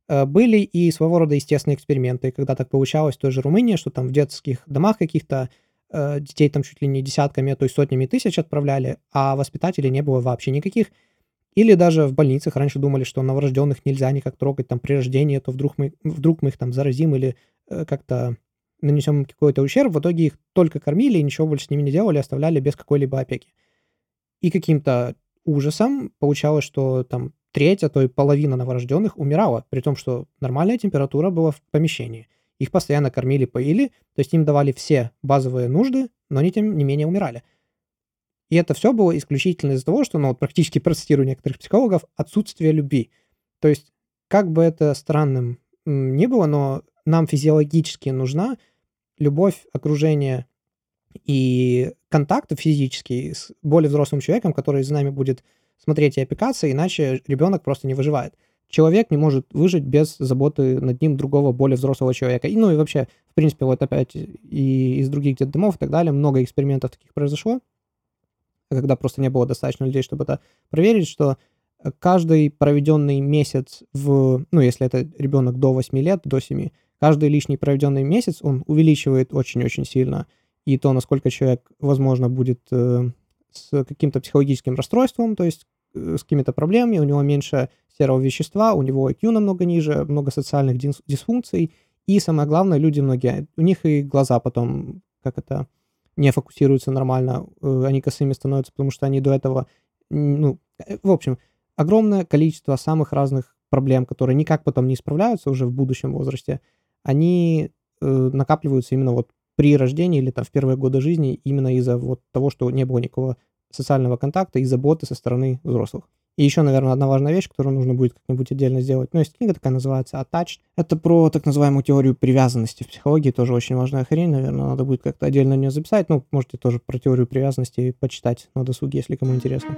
Э, были и своего рода естественные эксперименты, когда так получалось в той же Румынии, что там в детских домах каких-то э, детей там чуть ли не десятками, а то и сотнями тысяч отправляли, а воспитателей не было вообще никаких. Или даже в больницах раньше думали, что новорожденных нельзя никак трогать там при рождении, то вдруг мы, вдруг мы их там заразим или э, как-то нанесем какой-то ущерб. В итоге их только кормили и ничего больше с ними не делали, оставляли без какой-либо опеки. И каким-то ужасом получалось, что там треть, а то и половина новорожденных умирала, при том, что нормальная температура была в помещении. их постоянно кормили, поили, то есть им давали все базовые нужды, но они, тем не менее, умирали. И это все было исключительно из-за того, что, ну, вот практически процитирую некоторых психологов, отсутствие любви. То есть, как бы это странным ни было, но нам физиологически нужна любовь, окружение и контакт физический с более взрослым человеком, который за нами будет смотреть и опекаться, иначе ребенок просто не выживает. Человек не может выжить без заботы над ним другого, более взрослого человека. И, ну и вообще, в принципе, вот опять и из других детдомов и так далее, много экспериментов таких произошло, когда просто не было достаточно людей, чтобы это проверить, что каждый проведенный месяц в, ну, если это ребенок до 8 лет, до 7, каждый лишний проведенный месяц, он увеличивает очень-очень сильно. И то, насколько человек, возможно, будет э, с каким-то психологическим расстройством, то есть э, с какими-то проблемами, у него меньше серого вещества, у него IQ намного ниже, много социальных дис- дисфункций, и самое главное, люди многие, у них и глаза потом, как это, не фокусируются нормально, э, они косыми становятся, потому что они до этого, ну, э, в общем, огромное количество самых разных проблем, которые никак потом не справляются уже в будущем возрасте, они э, накапливаются именно вот при рождении или там в первые годы жизни именно из-за вот того, что не было никакого социального контакта и заботы со стороны взрослых. И еще, наверное, одна важная вещь, которую нужно будет как-нибудь отдельно сделать. Ну, есть книга такая называется «Attached». Это про так называемую теорию привязанности в психологии. Тоже очень важная хрень, наверное. Надо будет как-то отдельно нее записать. Ну, можете тоже про теорию привязанности почитать на досуге, если кому интересно.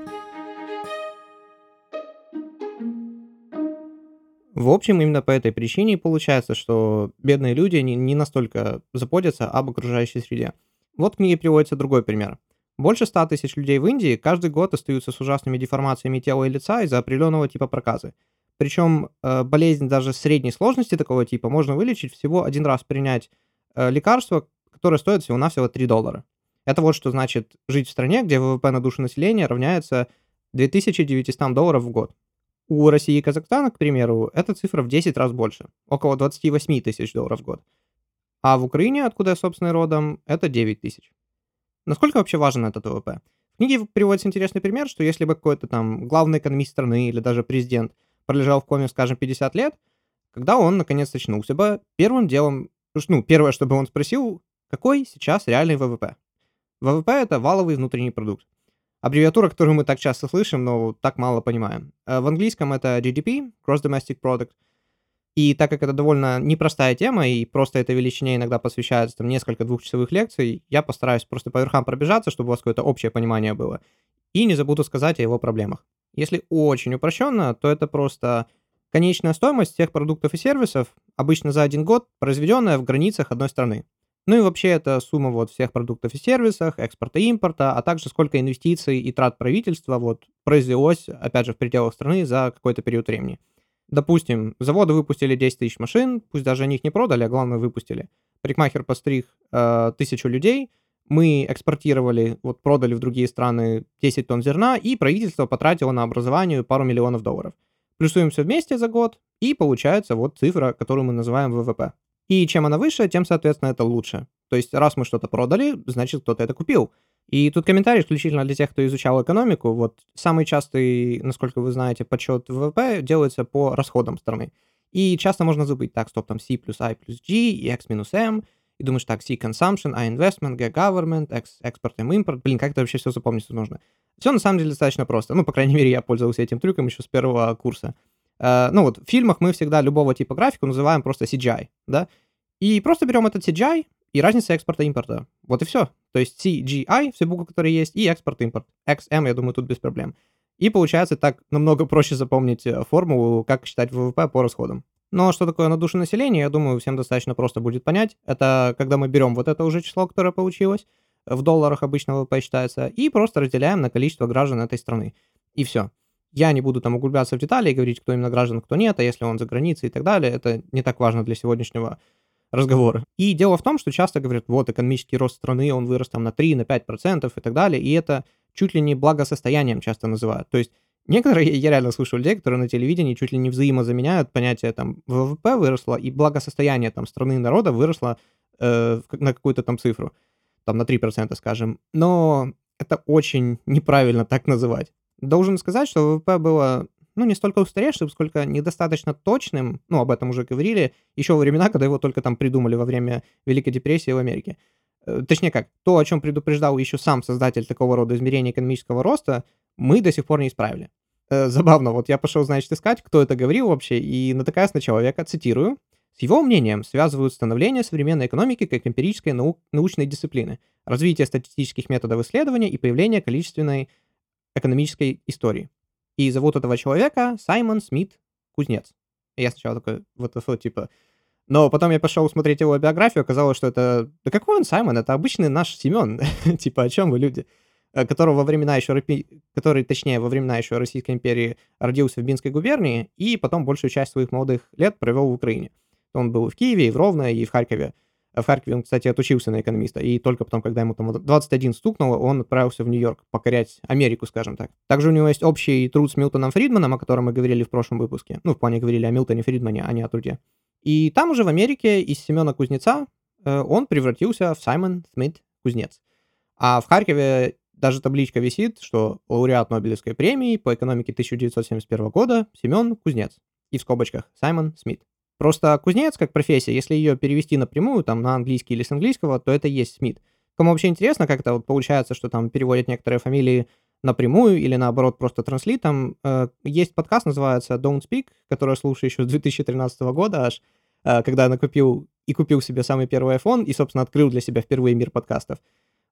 В общем, именно по этой причине получается, что бедные люди не, не настолько заботятся об окружающей среде. Вот в книге приводится другой пример. Больше 100 тысяч людей в Индии каждый год остаются с ужасными деформациями тела и лица из-за определенного типа проказы. Причем э, болезнь даже средней сложности такого типа можно вылечить всего один раз принять э, лекарство, которое стоит всего-навсего 3 доллара. Это вот что значит жить в стране, где ВВП на душу населения равняется 2900 долларов в год. У России и Казахстана, к примеру, эта цифра в 10 раз больше, около 28 тысяч долларов в год. А в Украине, откуда я, собственно, родом, это 9 тысяч. Насколько вообще важен этот ВВП? В книге приводится интересный пример, что если бы какой-то там главный экономист страны или даже президент пролежал в коме, скажем, 50 лет, когда он наконец очнулся бы, первым делом, ну, первое, что бы он спросил, какой сейчас реальный ВВП? ВВП — это валовый внутренний продукт. Аббревиатура, которую мы так часто слышим, но так мало понимаем. Э, в английском это GDP, Gross Domestic Product. И так как это довольно непростая тема, и просто этой величине иногда посвящается там несколько двухчасовых лекций, я постараюсь просто по верхам пробежаться, чтобы у вас какое-то общее понимание было. И не забуду сказать о его проблемах. Если очень упрощенно, то это просто конечная стоимость всех продуктов и сервисов, обычно за один год, произведенная в границах одной страны. Ну и вообще это сумма вот всех продуктов и сервисов, экспорта и импорта, а также сколько инвестиций и трат правительства вот произвелось, опять же, в пределах страны за какой-то период времени. Допустим, заводы выпустили 10 тысяч машин, пусть даже они их не продали, а главное выпустили. Парикмахер постриг э, тысячу людей, мы экспортировали, вот продали в другие страны 10 тонн зерна, и правительство потратило на образование пару миллионов долларов. Плюсуем все вместе за год, и получается вот цифра, которую мы называем ВВП. И чем она выше, тем, соответственно, это лучше. То есть, раз мы что-то продали, значит, кто-то это купил. И тут комментарий исключительно для тех, кто изучал экономику. Вот самый частый, насколько вы знаете, подсчет ВВП делается по расходам страны. И часто можно забыть, так, стоп, там C плюс I плюс G и X минус M. И думаешь, так, C consumption, I investment, G government, X export, M import. Блин, как это вообще все запомнить нужно? Все на самом деле достаточно просто. Ну, по крайней мере, я пользовался этим трюком еще с первого курса. Э, ну вот, в фильмах мы всегда любого типа графику называем просто CGI, да, и просто берем этот CGI и разница экспорта-импорта. Вот и все. То есть CGI, все буквы, которые есть, и экспорт-импорт. XM, я думаю, тут без проблем. И получается так намного проще запомнить э, формулу, как считать ВВП по расходам. Но что такое на душу населения, я думаю, всем достаточно просто будет понять. Это когда мы берем вот это уже число, которое получилось, в долларах обычно ВВП считается, и просто разделяем на количество граждан этой страны. И все. Я не буду там углубляться в детали и говорить, кто именно граждан, кто нет, а если он за границей и так далее. Это не так важно для сегодняшнего разговора. И дело в том, что часто говорят, вот экономический рост страны, он вырос там на 3, на 5% и так далее, и это чуть ли не благосостоянием часто называют. То есть некоторые, я реально слышал людей, которые на телевидении чуть ли не взаимозаменяют понятие там ВВП выросло и благосостояние там страны и народа выросло э, на какую-то там цифру, там на 3%, скажем. Но это очень неправильно так называть. Должен сказать, что ВВП было ну, не столько устаревшим, сколько недостаточно точным, ну, об этом уже говорили, еще во времена, когда его только там придумали во время Великой депрессии в Америке. Э, точнее как, то, о чем предупреждал еще сам создатель такого рода измерения экономического роста, мы до сих пор не исправили. Э, забавно, вот я пошел, значит, искать, кто это говорил вообще, и натыкаясь на человека, цитирую, с его мнением связывают становление современной экономики как эмпирической нау- научной дисциплины, развитие статистических методов исследования и появление количественной экономической истории. И зовут этого человека Саймон Смит Кузнец. Я сначала такой, вот это типа... Но потом я пошел смотреть его биографию, оказалось, что это... Да какой он Саймон? Это обычный наш Семен. <laughs> типа, о чем вы, люди? Э, которого во времена еще... Который, точнее, во времена еще Российской империи родился в Бинской губернии и потом большую часть своих молодых лет провел в Украине. Он был в Киеве, и в Ровно, и в Харькове. В Харькове он, кстати, отучился на экономиста, и только потом, когда ему там 21 стукнуло, он отправился в Нью-Йорк покорять Америку, скажем так. Также у него есть общий труд с Милтоном Фридманом, о котором мы говорили в прошлом выпуске. Ну, в плане говорили о Милтоне Фридмане, а не о труде. И там уже в Америке из Семена Кузнеца э, он превратился в Саймон Смит Кузнец. А в Харькове даже табличка висит, что лауреат Нобелевской премии по экономике 1971 года Семен Кузнец. И в скобочках Саймон Смит. Просто кузнец как профессия, если ее перевести напрямую, там, на английский или с английского, то это есть Смит. Кому вообще интересно, как это вот получается, что там переводят некоторые фамилии напрямую или наоборот просто транслитом, э, есть подкаст, называется Don't Speak, который я слушаю еще с 2013 года аж, э, когда я накупил и купил себе самый первый iPhone и, собственно, открыл для себя впервые мир подкастов.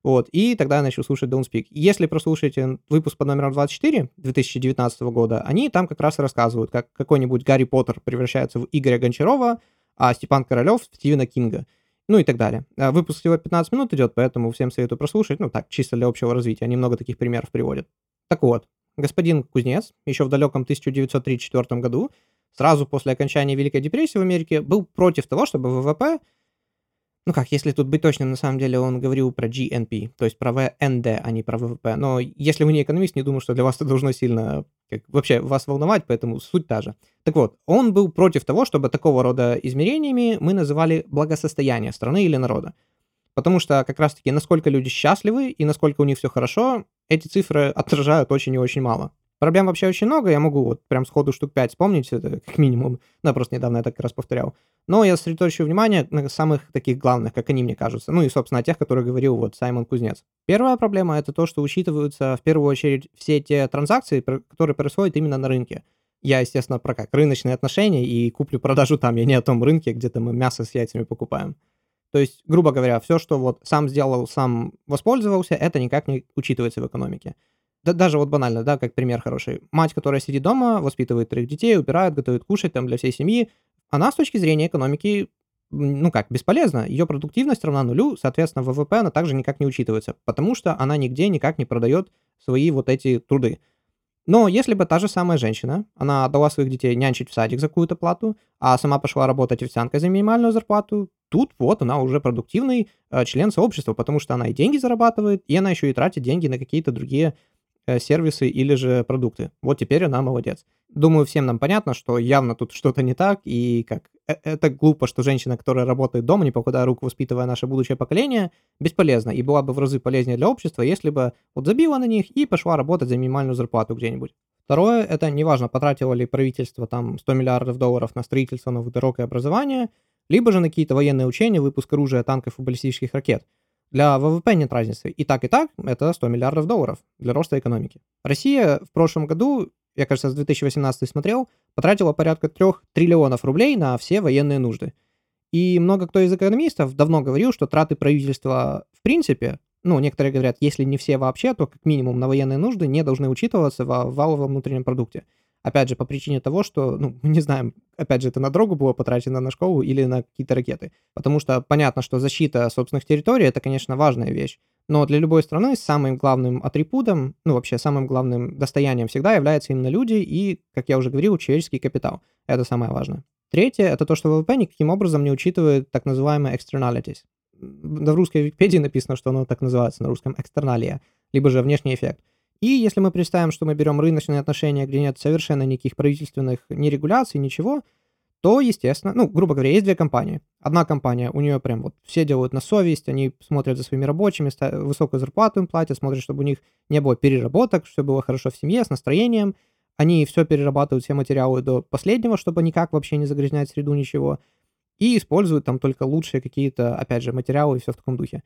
Вот, и тогда я начал слушать Don't Speak. Если прослушаете выпуск под номером 24 2019 года, они там как раз рассказывают, как какой-нибудь Гарри Поттер превращается в Игоря Гончарова, а Степан Королев в Стивена Кинга. Ну и так далее. А выпуск всего 15 минут идет, поэтому всем советую прослушать. Ну так, чисто для общего развития. Они много таких примеров приводят. Так вот, господин Кузнец еще в далеком 1934 году, сразу после окончания Великой депрессии в Америке, был против того, чтобы ВВП ну как, если тут быть точным, на самом деле он говорил про GNP, то есть про ВНД, а не про ВВП. Но если вы не экономист, не думаю, что для вас это должно сильно как, вообще вас волновать, поэтому суть та же. Так вот, он был против того, чтобы такого рода измерениями мы называли благосостояние страны или народа. Потому что как раз-таки насколько люди счастливы и насколько у них все хорошо, эти цифры отражают очень и очень мало. Проблем вообще очень много, я могу вот прям сходу штук 5 вспомнить, это как минимум. Ну, я просто недавно это как раз повторял. Но я сосредоточу внимание на самых таких главных, как они мне кажутся. Ну и, собственно, о тех, которые говорил вот Саймон Кузнец. Первая проблема — это то, что учитываются в первую очередь все те транзакции, которые происходят именно на рынке. Я, естественно, про как рыночные отношения и куплю-продажу там, я не о том рынке, где-то мы мясо с яйцами покупаем. То есть, грубо говоря, все, что вот сам сделал, сам воспользовался, это никак не учитывается в экономике. Да, даже вот банально, да, как пример хороший. Мать, которая сидит дома, воспитывает троих детей, убирает, готовит кушать там для всей семьи, она с точки зрения экономики, ну как, бесполезна. Ее продуктивность равна нулю, соответственно, ВВП она также никак не учитывается, потому что она нигде никак не продает свои вот эти труды. Но если бы та же самая женщина, она отдала своих детей нянчить в садик за какую-то плату, а сама пошла работать официанткой за минимальную зарплату, тут вот она уже продуктивный э, член сообщества, потому что она и деньги зарабатывает, и она еще и тратит деньги на какие-то другие сервисы или же продукты. Вот теперь она молодец. Думаю, всем нам понятно, что явно тут что-то не так, и как э, это глупо, что женщина, которая работает дома, не покладая руку, воспитывая наше будущее поколение, бесполезна, и была бы в разы полезнее для общества, если бы вот забила на них и пошла работать за минимальную зарплату где-нибудь. Второе, это неважно, потратило ли правительство там 100 миллиардов долларов на строительство новых дорог и образование, либо же на какие-то военные учения, выпуск оружия, танков и баллистических ракет. Для ВВП нет разницы. И так, и так это 100 миллиардов долларов для роста экономики. Россия в прошлом году, я, кажется, с 2018 смотрел, потратила порядка 3 триллионов рублей на все военные нужды. И много кто из экономистов давно говорил, что траты правительства в принципе, ну, некоторые говорят, если не все вообще, то как минимум на военные нужды не должны учитываться в валовом внутреннем продукте. Опять же, по причине того, что, ну, <laughs> мы не знаем, опять же, это на дорогу было потрачено на школу или на какие-то ракеты. Потому что понятно, что защита собственных территорий — это, конечно, важная вещь. Но для любой страны самым главным атрибутом, ну, вообще самым главным достоянием всегда являются именно люди и, как я уже говорил, человеческий капитал. Это самое важное. Третье — это то, что ВВП никаким образом не учитывает так называемые externalities. В русской Википедии написано, что оно так называется на русском экстерналия, либо же внешний эффект. И если мы представим, что мы берем рыночные отношения, где нет совершенно никаких правительственных ни регуляций, ничего, то, естественно, ну, грубо говоря, есть две компании. Одна компания, у нее прям вот все делают на совесть, они смотрят за своими рабочими, высокую зарплату им платят, смотрят, чтобы у них не было переработок, все было хорошо в семье, с настроением. Они все перерабатывают, все материалы до последнего, чтобы никак вообще не загрязнять среду, ничего. И используют там только лучшие какие-то, опять же, материалы и все в таком духе.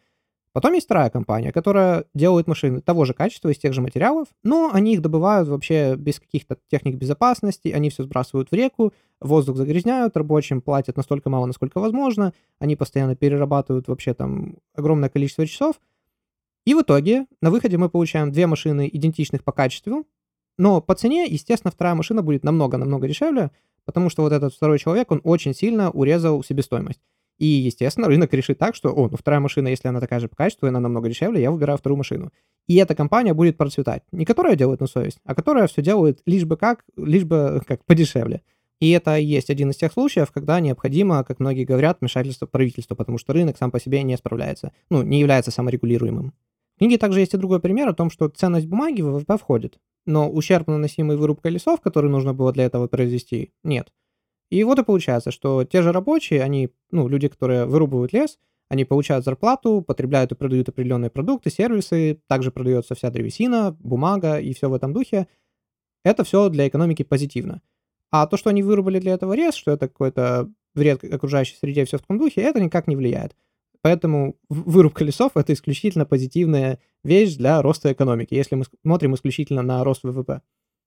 Потом есть вторая компания, которая делает машины того же качества, из тех же материалов, но они их добывают вообще без каких-то техник безопасности, они все сбрасывают в реку, воздух загрязняют, рабочим платят настолько мало, насколько возможно, они постоянно перерабатывают вообще там огромное количество часов. И в итоге на выходе мы получаем две машины идентичных по качеству, но по цене, естественно, вторая машина будет намного-намного дешевле, потому что вот этот второй человек, он очень сильно урезал себестоимость. И, естественно, рынок решит так, что, о, ну вторая машина, если она такая же по качеству, и она намного дешевле, я выбираю вторую машину. И эта компания будет процветать. Не которая делает на совесть, а которая все делает лишь бы как, лишь бы как подешевле. И это и есть один из тех случаев, когда необходимо, как многие говорят, вмешательство правительства, потому что рынок сам по себе не справляется, ну, не является саморегулируемым. В книге также есть и другой пример о том, что ценность бумаги в ВВП входит, но ущерб, наносимый вырубкой лесов, который нужно было для этого произвести, нет. И вот и получается, что те же рабочие, они, ну, люди, которые вырубывают лес, они получают зарплату, потребляют и продают определенные продукты, сервисы, также продается вся древесина, бумага и все в этом духе. Это все для экономики позитивно. А то, что они вырубали для этого лес, что это какой-то вред окружающей среде, все в таком духе, это никак не влияет. Поэтому вырубка лесов — это исключительно позитивная вещь для роста экономики, если мы смотрим исключительно на рост ВВП.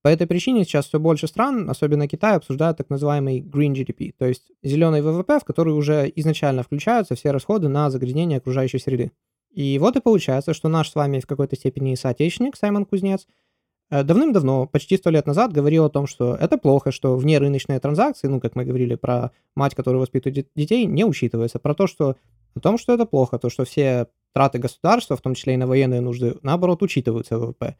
По этой причине сейчас все больше стран, особенно Китай, обсуждают так называемый Green GDP, то есть зеленый ВВП, в который уже изначально включаются все расходы на загрязнение окружающей среды. И вот и получается, что наш с вами в какой-то степени соотечественник Саймон Кузнец э, давным-давно, почти сто лет назад, говорил о том, что это плохо, что вне рыночные транзакции, ну, как мы говорили про мать, которая воспитывает детей, не учитывается. Про то, что о том, что это плохо, то, что все траты государства, в том числе и на военные нужды, наоборот, учитываются в ВВП.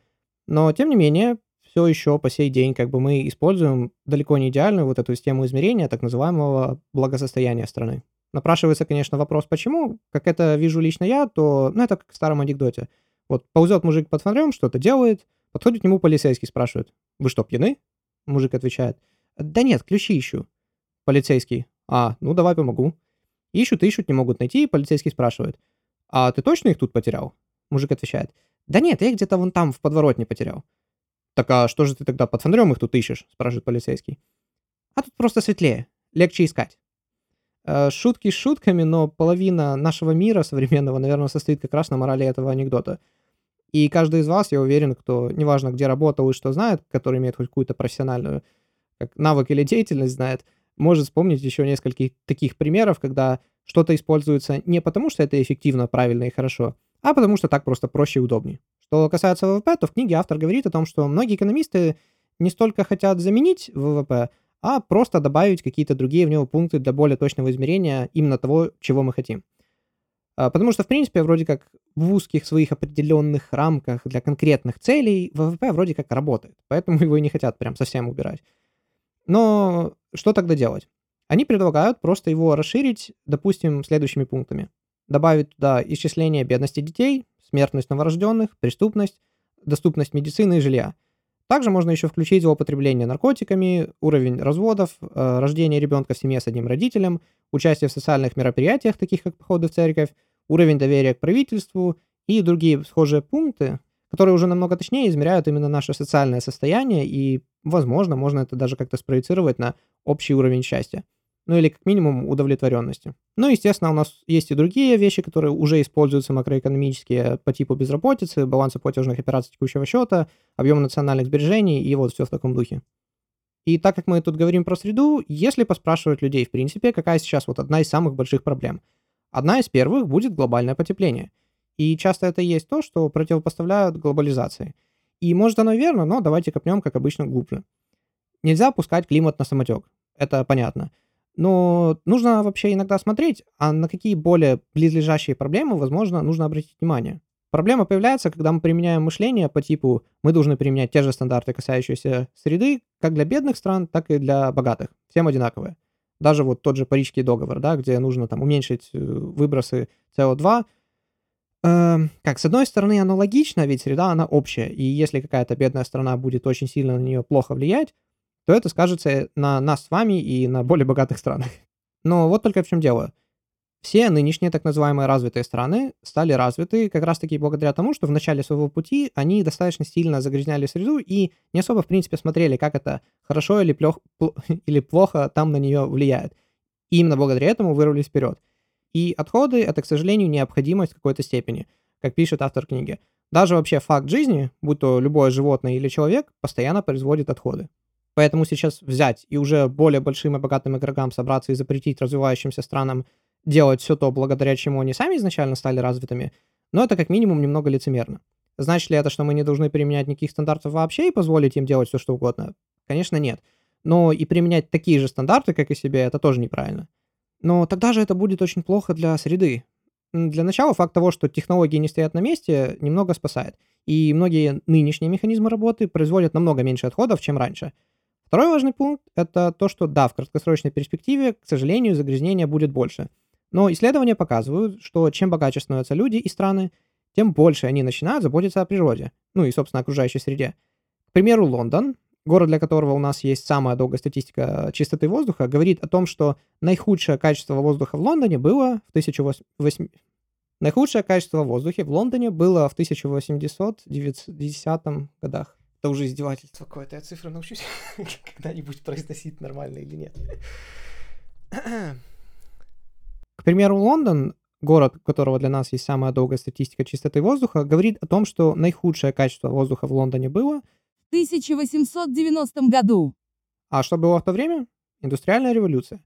Но, тем не менее, все еще по сей день как бы мы используем далеко не идеальную вот эту систему измерения так называемого благосостояния страны. Напрашивается, конечно, вопрос, почему. Как это вижу лично я, то, ну, это как в старом анекдоте. Вот ползет мужик под фонарем, что-то делает, подходит к нему полицейский, спрашивает, вы что, пьяны? Мужик отвечает, да нет, ключи ищу. Полицейский, а, ну давай помогу. Ищут, ищут, не могут найти, полицейский спрашивает, а ты точно их тут потерял? Мужик отвечает, да нет, я их где-то вон там в подворотне потерял. «Так а что же ты тогда под фонарем их тут ищешь?» – спрашивает полицейский. «А тут просто светлее, легче искать». Э, шутки шутками, но половина нашего мира современного, наверное, состоит как раз на морали этого анекдота. И каждый из вас, я уверен, кто, неважно, где работал и что знает, который имеет хоть какую-то профессиональную как навык или деятельность знает, может вспомнить еще нескольких таких примеров, когда что-то используется не потому, что это эффективно, правильно и хорошо, а потому что так просто проще и удобнее. Что касается ВВП, то в книге автор говорит о том, что многие экономисты не столько хотят заменить ВВП, а просто добавить какие-то другие в него пункты для более точного измерения именно того, чего мы хотим. А, потому что, в принципе, вроде как в узких своих определенных рамках для конкретных целей ВВП вроде как работает, <laughs> поэтому его и не хотят прям совсем убирать. Но что тогда делать? Они предлагают просто его расширить, допустим, следующими пунктами. Добавить туда исчисление бедности детей, смертность новорожденных, преступность, доступность медицины и жилья. Также можно еще включить злоупотребление наркотиками, уровень разводов, э, рождение ребенка в семье с одним родителем, участие в социальных мероприятиях, таких как походы в церковь, уровень доверия к правительству и другие схожие пункты, которые уже намного точнее измеряют именно наше социальное состояние и, возможно, можно это даже как-то спроецировать на общий уровень счастья ну или как минимум удовлетворенности. Ну, естественно, у нас есть и другие вещи, которые уже используются макроэкономические по типу безработицы, баланса платежных операций текущего счета, объем национальных сбережений и вот все в таком духе. И так как мы тут говорим про среду, если поспрашивать людей, в принципе, какая сейчас вот одна из самых больших проблем? Одна из первых будет глобальное потепление. И часто это и есть то, что противопоставляют глобализации. И может оно верно, но давайте копнем, как обычно, глубже. Нельзя пускать климат на самотек. Это понятно. Но нужно вообще иногда смотреть, а на какие более близлежащие проблемы, возможно, нужно обратить внимание. Проблема появляется, когда мы применяем мышление по типу «мы должны применять те же стандарты, касающиеся среды, как для бедных стран, так и для богатых. Всем одинаковые». Даже вот тот же Парижский договор, да, где нужно там уменьшить э, выбросы СО2. Э, как, с одной стороны, оно логично, ведь среда, она общая. И если какая-то бедная страна будет очень сильно на нее плохо влиять, то это скажется на нас с вами и на более богатых странах. Но вот только в чем дело. все нынешние так называемые развитые страны стали развиты как раз-таки благодаря тому, что в начале своего пути они достаточно сильно загрязняли среду и не особо, в принципе, смотрели, как это хорошо или, плох, <laughs> или плохо там на нее влияет. И именно благодаря этому вырвались вперед. И отходы — это, к сожалению, необходимость в какой-то степени, как пишет автор книги. Даже вообще факт жизни, будь то любое животное или человек, постоянно производит отходы. Поэтому сейчас взять и уже более большим и богатым игрокам собраться и запретить развивающимся странам делать все то, благодаря чему они сами изначально стали развитыми, но это как минимум немного лицемерно. Значит ли это, что мы не должны применять никаких стандартов вообще и позволить им делать все, что угодно? Конечно, нет. Но и применять такие же стандарты, как и себе, это тоже неправильно. Но тогда же это будет очень плохо для среды. Для начала факт того, что технологии не стоят на месте, немного спасает. И многие нынешние механизмы работы производят намного меньше отходов, чем раньше. Второй важный пункт — это то, что да, в краткосрочной перспективе, к сожалению, загрязнения будет больше — но исследования показывают, что чем богаче становятся люди и страны, тем больше они начинают заботиться о природе, ну и, собственно, окружающей среде. К примеру, Лондон, город, для которого у нас есть самая долгая статистика чистоты воздуха, говорит о том, что наихудшее качество воздуха в Лондоне было в 1800... Наихудшее качество воздуха в Лондоне было в 1890 годах. Это уже издевательство какое-то. Я цифры научусь <laughs> когда-нибудь произносить нормально или нет. К примеру, Лондон, город, у которого для нас есть самая долгая статистика чистоты воздуха, говорит о том, что наихудшее качество воздуха в Лондоне было
в 1890 году.
А что было в то время? Индустриальная революция.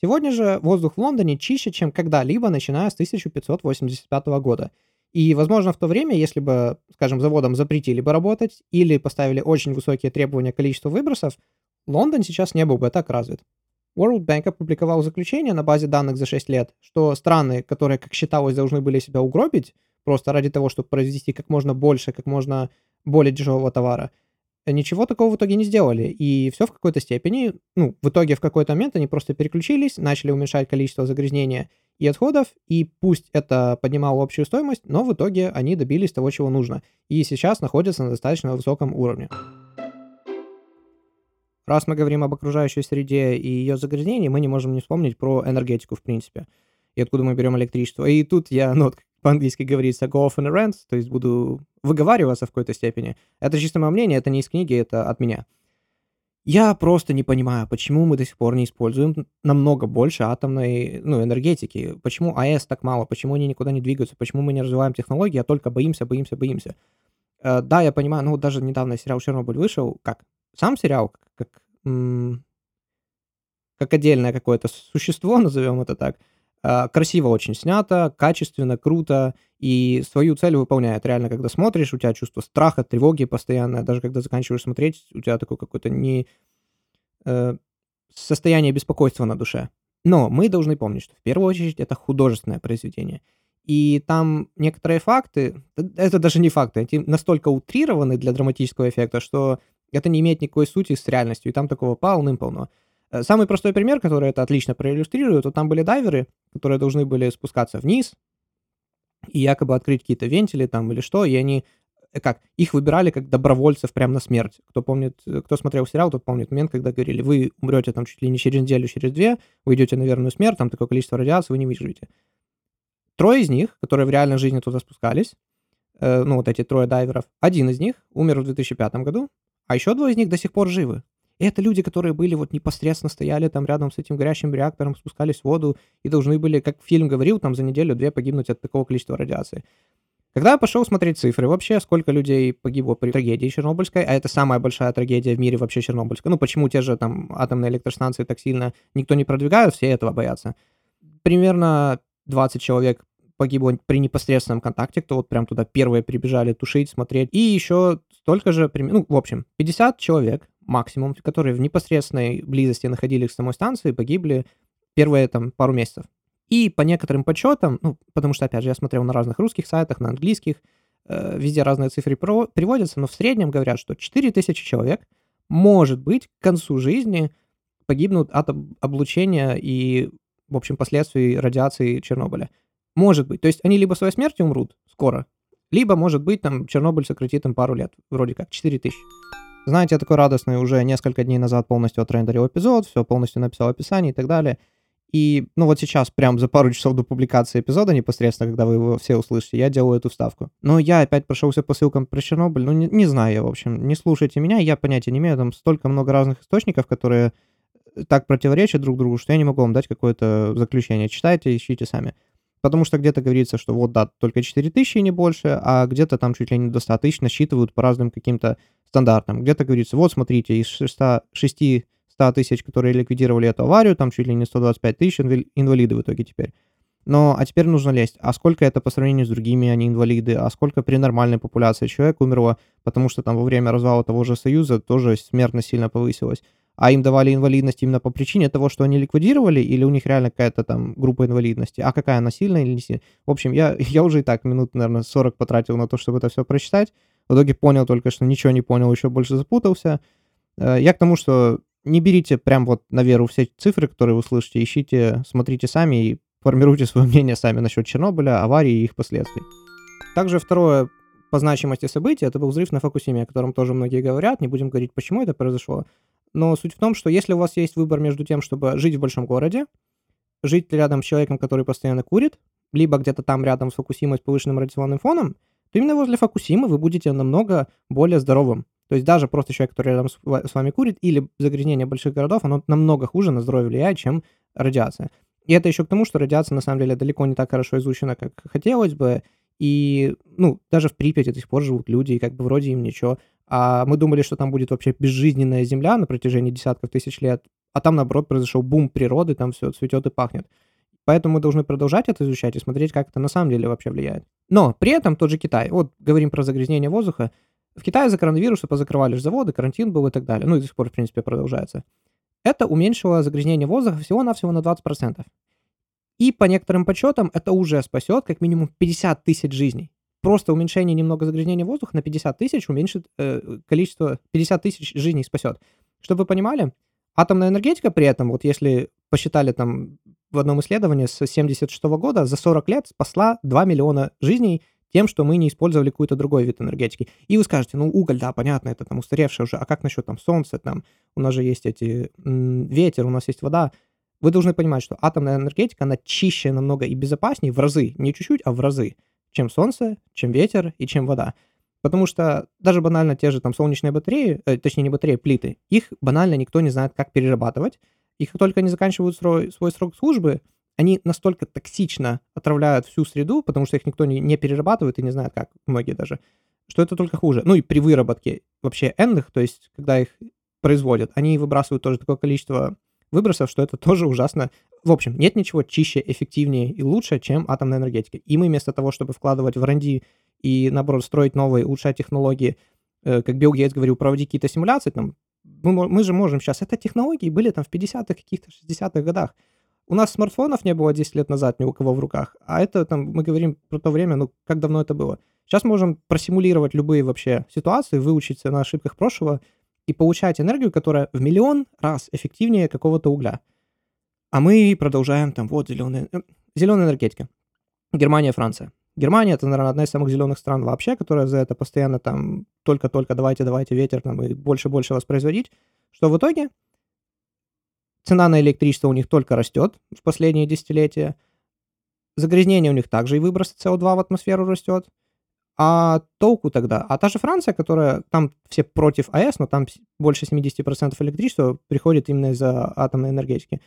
Сегодня же воздух в Лондоне чище, чем когда-либо, начиная с 1585 года. И, возможно, в то время, если бы, скажем, заводам запретили бы работать или поставили очень высокие требования к количеству выбросов, Лондон сейчас не был бы так развит. World Bank опубликовал заключение на базе данных за 6 лет, что страны, которые, как считалось, должны были себя угробить, просто ради того, чтобы произвести как можно больше, как можно более дешевого товара, ничего такого в итоге не сделали. И все в какой-то степени, ну, в итоге в какой-то момент они просто переключились, начали уменьшать количество загрязнения и отходов, и пусть это поднимало общую стоимость, но в итоге они добились того, чего нужно. И сейчас находятся на достаточно высоком уровне. Раз мы говорим об окружающей среде и ее загрязнении, мы не можем не вспомнить про энергетику, в принципе, и откуда мы берем электричество. И тут я, ну, по-английски говорится, go off on a rant, то есть буду выговариваться в какой-то степени. Это чисто мое мнение, это не из книги, это от меня. Я просто не понимаю, почему мы до сих пор не используем намного больше атомной ну, энергетики. Почему АЭС так мало, почему они никуда не двигаются, почему мы не развиваем технологии, а только боимся, боимся, боимся. Э, да, я понимаю, ну даже недавно сериал «Чернобыль» вышел, как? Сам сериал, как, как отдельное какое-то существо, <laughs> назовем это так, красиво очень снято, качественно, круто, и свою цель выполняет. Реально, когда смотришь, у тебя чувство страха, тревоги постоянное, даже когда заканчиваешь смотреть, у тебя такое какое-то не э, состояние беспокойства на душе. Но мы должны помнить, что в первую очередь это художественное произведение. И там некоторые факты, это даже не факты, они настолько утрированы для драматического эффекта, что это не имеет никакой сути с реальностью, и там такого полным-полно. Э, самый простой пример, который это отлично проиллюстрирует, вот там были дайверы, которые должны были спускаться вниз и якобы открыть какие-то вентили там или что, и они э, как, их выбирали как добровольцев прямо на смерть. Кто помнит, э, кто смотрел сериал, тот помнит момент, когда говорили, вы умрете там чуть ли не через неделю, через две, вы идете на верную смерть, там такое количество радиации, вы не выживете. Трое из них, которые в реальной жизни туда спускались, э, ну вот эти трое дайверов, один из них умер в 2005 году, а еще двое из них до сих пор живы. И это люди, которые были вот непосредственно стояли там рядом с этим горящим реактором, спускались в воду и должны были, как фильм говорил, там за неделю-две погибнуть от такого количества радиации. Когда я пошел смотреть цифры вообще, сколько людей погибло при трагедии Чернобыльской, а это самая большая трагедия в мире вообще Чернобыльская, ну почему те же там атомные электростанции так сильно никто не продвигают, все этого боятся. Примерно 20 человек погибло при непосредственном контакте, кто вот прям туда первые прибежали тушить, смотреть. И еще столько же, ну, в общем, 50 человек максимум, которые в непосредственной близости находились к самой станции, погибли первые там пару месяцев. И по некоторым подсчетам, ну, потому что, опять же, я смотрел на разных русских сайтах, на английских, э, везде разные цифры приводятся, но в среднем говорят, что 4000 человек, может быть, к концу жизни погибнут от облучения и, в общем, последствий радиации Чернобыля. Может быть. То есть они либо своей смертью умрут скоро, либо, может быть, там Чернобыль сократит им пару лет. Вроде как, 4 тысячи. Знаете, такой радостный уже несколько дней назад полностью отрендерил эпизод, все полностью написал описание и так далее. И, ну, вот сейчас, прям за пару часов до публикации эпизода, непосредственно, когда вы его все услышите, я делаю эту вставку. Но я опять прошелся по ссылкам про Чернобыль. Ну, не, не знаю в общем. Не слушайте меня, я понятия не имею. Там столько много разных источников, которые так противоречат друг другу, что я не могу вам дать какое-то заключение. Читайте, ищите сами. Потому что где-то говорится, что вот да, только 4 тысячи и не больше, а где-то там чуть ли не до 100 тысяч насчитывают по разным каким-то стандартам. Где-то говорится, вот смотрите, из 600, 600 тысяч, которые ликвидировали эту аварию, там чуть ли не 125 тысяч инвалиды в итоге теперь. Но, а теперь нужно лезть. А сколько это по сравнению с другими, они инвалиды? А сколько при нормальной популяции человек умерло, потому что там во время развала того же Союза тоже смертность сильно повысилась? а им давали инвалидность именно по причине того, что они ликвидировали, или у них реально какая-то там группа инвалидности, а какая она сильная или не сильная. В общем, я, я уже и так минут, наверное, 40 потратил на то, чтобы это все прочитать. В итоге понял только, что ничего не понял, еще больше запутался. Э, я к тому, что не берите прям вот на веру все цифры, которые вы слышите, ищите, смотрите сами и формируйте свое <laughs> мнение сами насчет Чернобыля, аварии и их последствий. Также второе по значимости события это был взрыв на Фокусиме, о котором тоже многие говорят. Не будем говорить, почему это произошло. Но суть в том, что если у вас есть выбор между тем, чтобы жить в большом городе, жить рядом с человеком, который постоянно курит, либо где-то там рядом с Фукусимой с повышенным радиационным фоном, то именно возле Фукусимы вы будете намного более здоровым. То есть даже просто человек, который рядом с вами курит, или загрязнение больших городов, оно намного хуже на здоровье влияет, чем радиация. И это еще к тому, что радиация на самом деле далеко не так хорошо изучена, как хотелось бы. И, ну, даже в Припяти до сих пор живут люди, и как бы вроде им ничего. А мы думали, что там будет вообще безжизненная земля на протяжении десятков тысяч лет, а там, наоборот, произошел бум природы, там все цветет и пахнет. Поэтому мы должны продолжать это изучать и смотреть, как это на самом деле вообще влияет. Но при этом тот же Китай, вот говорим про загрязнение воздуха, в Китае за коронавируса позакрывали же заводы, карантин был и так далее. Ну и до сих пор, в принципе, продолжается. Это уменьшило загрязнение воздуха всего-навсего на 20%. И по некоторым подсчетам это уже спасет как минимум 50 тысяч жизней просто уменьшение немного загрязнения воздуха на 50 тысяч уменьшит э, количество, 50 тысяч жизней спасет. Чтобы вы понимали, атомная энергетика при этом, вот если посчитали там в одном исследовании с 76 года, за 40 лет спасла 2 миллиона жизней тем, что мы не использовали какой-то другой вид энергетики. И вы скажете, ну, уголь, да, понятно, это там устаревшее уже, а как насчет там солнца, там, у нас же есть эти, м- ветер, у нас есть вода. Вы должны понимать, что атомная энергетика, она чище намного и безопаснее в разы, не чуть-чуть, а в разы чем солнце, чем ветер и чем вода. Потому что даже банально те же там солнечные батареи, э, точнее не батареи, плиты, их банально никто не знает, как перерабатывать. И как только они заканчивают свой, свой срок службы, они настолько токсично отравляют всю среду, потому что их никто не, не перерабатывает и не знает как, многие даже, что это только хуже. Ну и при выработке вообще энных, то есть когда их производят, они выбрасывают тоже такое количество выбросов, что это тоже ужасно. В общем, нет ничего чище, эффективнее и лучше, чем атомная энергетика. И мы вместо того, чтобы вкладывать в R&D и, наоборот, строить новые, улучшать технологии, э, как Билл Гейтс говорил, проводить какие-то симуляции, там, мы, мы же можем сейчас, это технологии были там в 50-х, каких-то 60-х годах. У нас смартфонов не было 10 лет назад ни у кого в руках, а это там, мы говорим про то время, ну, как давно это было. Сейчас можем просимулировать любые вообще ситуации, выучиться на ошибках прошлого, и получать энергию, которая в миллион раз эффективнее какого-то угля. А мы продолжаем там, вот зеленая, э, зеленая энергетика. Германия, Франция. Германия это, наверное, одна из самых зеленых стран вообще, которая за это постоянно там только-только давайте, давайте ветер там и больше-больше воспроизводить. Что в итоге цена на электричество у них только растет в последние десятилетия. Загрязнение у них также и выброс СО2 в атмосферу растет. А толку тогда? А та же Франция, которая там все против АЭС, но там больше 70% электричества приходит именно из-за атомной энергетики.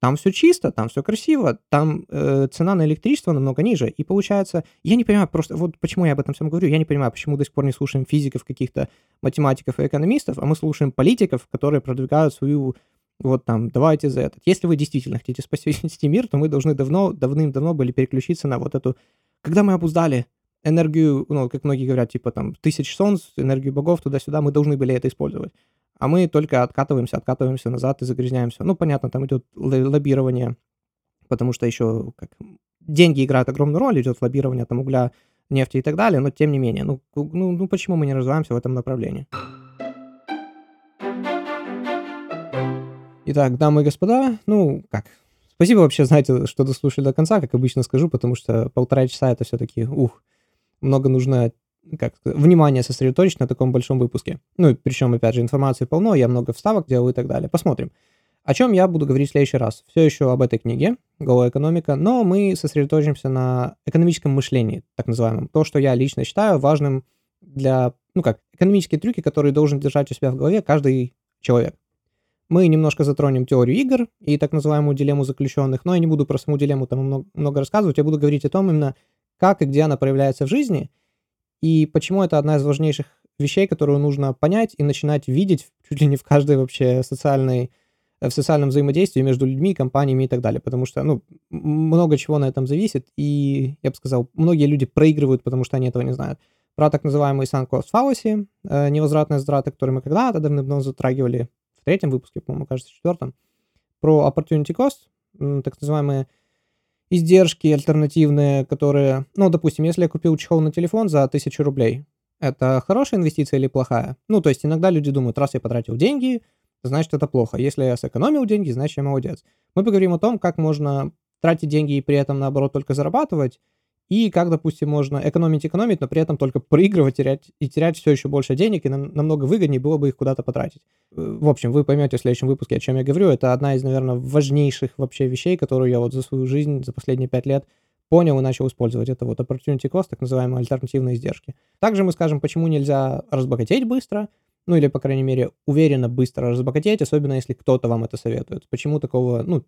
Там все чисто, там все красиво, там э, цена на электричество намного ниже. И получается, я не понимаю просто, вот почему я об этом всем говорю, я не понимаю, почему до сих пор не слушаем физиков, каких-то математиков и экономистов, а мы слушаем политиков, которые продвигают свою вот там, давайте за этот. Если вы действительно хотите спасти мир, то мы должны давно, давным-давно были переключиться на вот эту... Когда мы обуздали энергию, ну, как многие говорят, типа там тысяч солнц, энергию богов туда-сюда, мы должны были это использовать. А мы только откатываемся, откатываемся назад и загрязняемся. Ну, понятно, там идет лоббирование, потому что еще как деньги играют огромную роль, идет лоббирование там угля, нефти и так далее, но тем не менее, ну, ну, ну почему мы не развиваемся в этом направлении? Итак, дамы и господа, ну, как, спасибо вообще, знаете, что дослушали до конца, как обычно скажу, потому что полтора часа это все-таки, ух, много нужно как внимание сосредоточить на таком большом выпуске. Ну, причем, опять же, информации полно, я много вставок делаю и так далее. Посмотрим. О чем я буду говорить в следующий раз? Все еще об этой книге «Голая экономика», но мы сосредоточимся на экономическом мышлении, так называемом. То, что я лично считаю важным для, ну как, экономические трюки, которые должен держать у себя в голове каждый человек. Мы немножко затронем теорию игр и так называемую дилемму заключенных, но я не буду про саму дилемму там много, много рассказывать, я буду говорить о том именно, как и где она проявляется в жизни, и почему это одна из важнейших вещей, которую нужно понять и начинать видеть чуть ли не в каждой вообще социальной в социальном взаимодействии между людьми, компаниями и так далее. Потому что, ну, много чего на этом зависит, и, я бы сказал, многие люди проигрывают, потому что они этого не знают. Про так называемый sunk cost fallacy, э, невозвратные затраты, которые мы когда-то давно затрагивали в третьем выпуске, по-моему, кажется, в четвертом. Про opportunity cost, так называемые издержки альтернативные, которые, ну, допустим, если я купил чехол на телефон за 1000 рублей, это хорошая инвестиция или плохая? Ну, то есть иногда люди думают, раз я потратил деньги, значит это плохо. Если я сэкономил деньги, значит я молодец. Мы поговорим о том, как можно тратить деньги и при этом, наоборот, только зарабатывать, и как, допустим, можно экономить, экономить, но при этом только проигрывать терять, и терять все еще больше денег, и нам, намного выгоднее было бы их куда-то потратить. Э, в общем, вы поймете в следующем выпуске, о чем я говорю. Это одна из, наверное, важнейших вообще вещей, которую я вот за свою жизнь, за последние пять лет понял и начал использовать. Это вот opportunity cost, так называемые альтернативные издержки. Также мы скажем, почему нельзя разбогатеть быстро, ну или, по крайней мере, уверенно быстро разбогатеть, особенно если кто-то вам это советует. Почему такого, ну,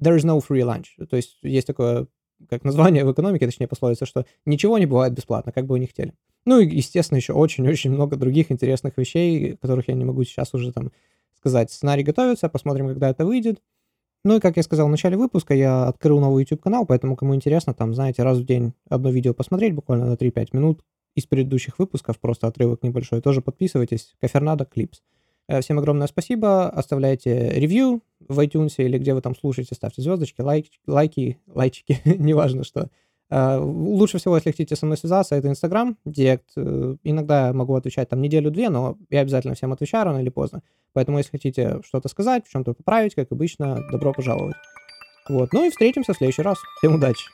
there is no free lunch. То есть есть такое, как название в экономике, точнее пословица, что ничего не бывает бесплатно, как бы вы не хотели. Ну и, естественно, еще очень-очень много других интересных вещей, которых я не могу сейчас уже там сказать. Сценарий готовится, посмотрим, когда это выйдет. Ну и, как я сказал в начале выпуска, я открыл новый YouTube-канал, поэтому, кому интересно, там, знаете, раз в день одно видео посмотреть, буквально на 3-5 минут, из предыдущих выпусков, просто отрывок небольшой, тоже подписывайтесь. Кафернадо Клипс. Э, всем огромное спасибо. Оставляйте ревью в iTunes или где вы там слушаете, ставьте звездочки, лайк, лайки, лайчики, <laughs> неважно что. Э, лучше всего, если хотите со мной связаться, это Инстаграм, Директ. Э, иногда могу отвечать там неделю-две, но я обязательно всем отвечаю рано или поздно. Поэтому, если хотите что-то сказать, в чем-то поправить, как обычно, добро пожаловать. Вот, ну и встретимся в следующий раз. Всем удачи!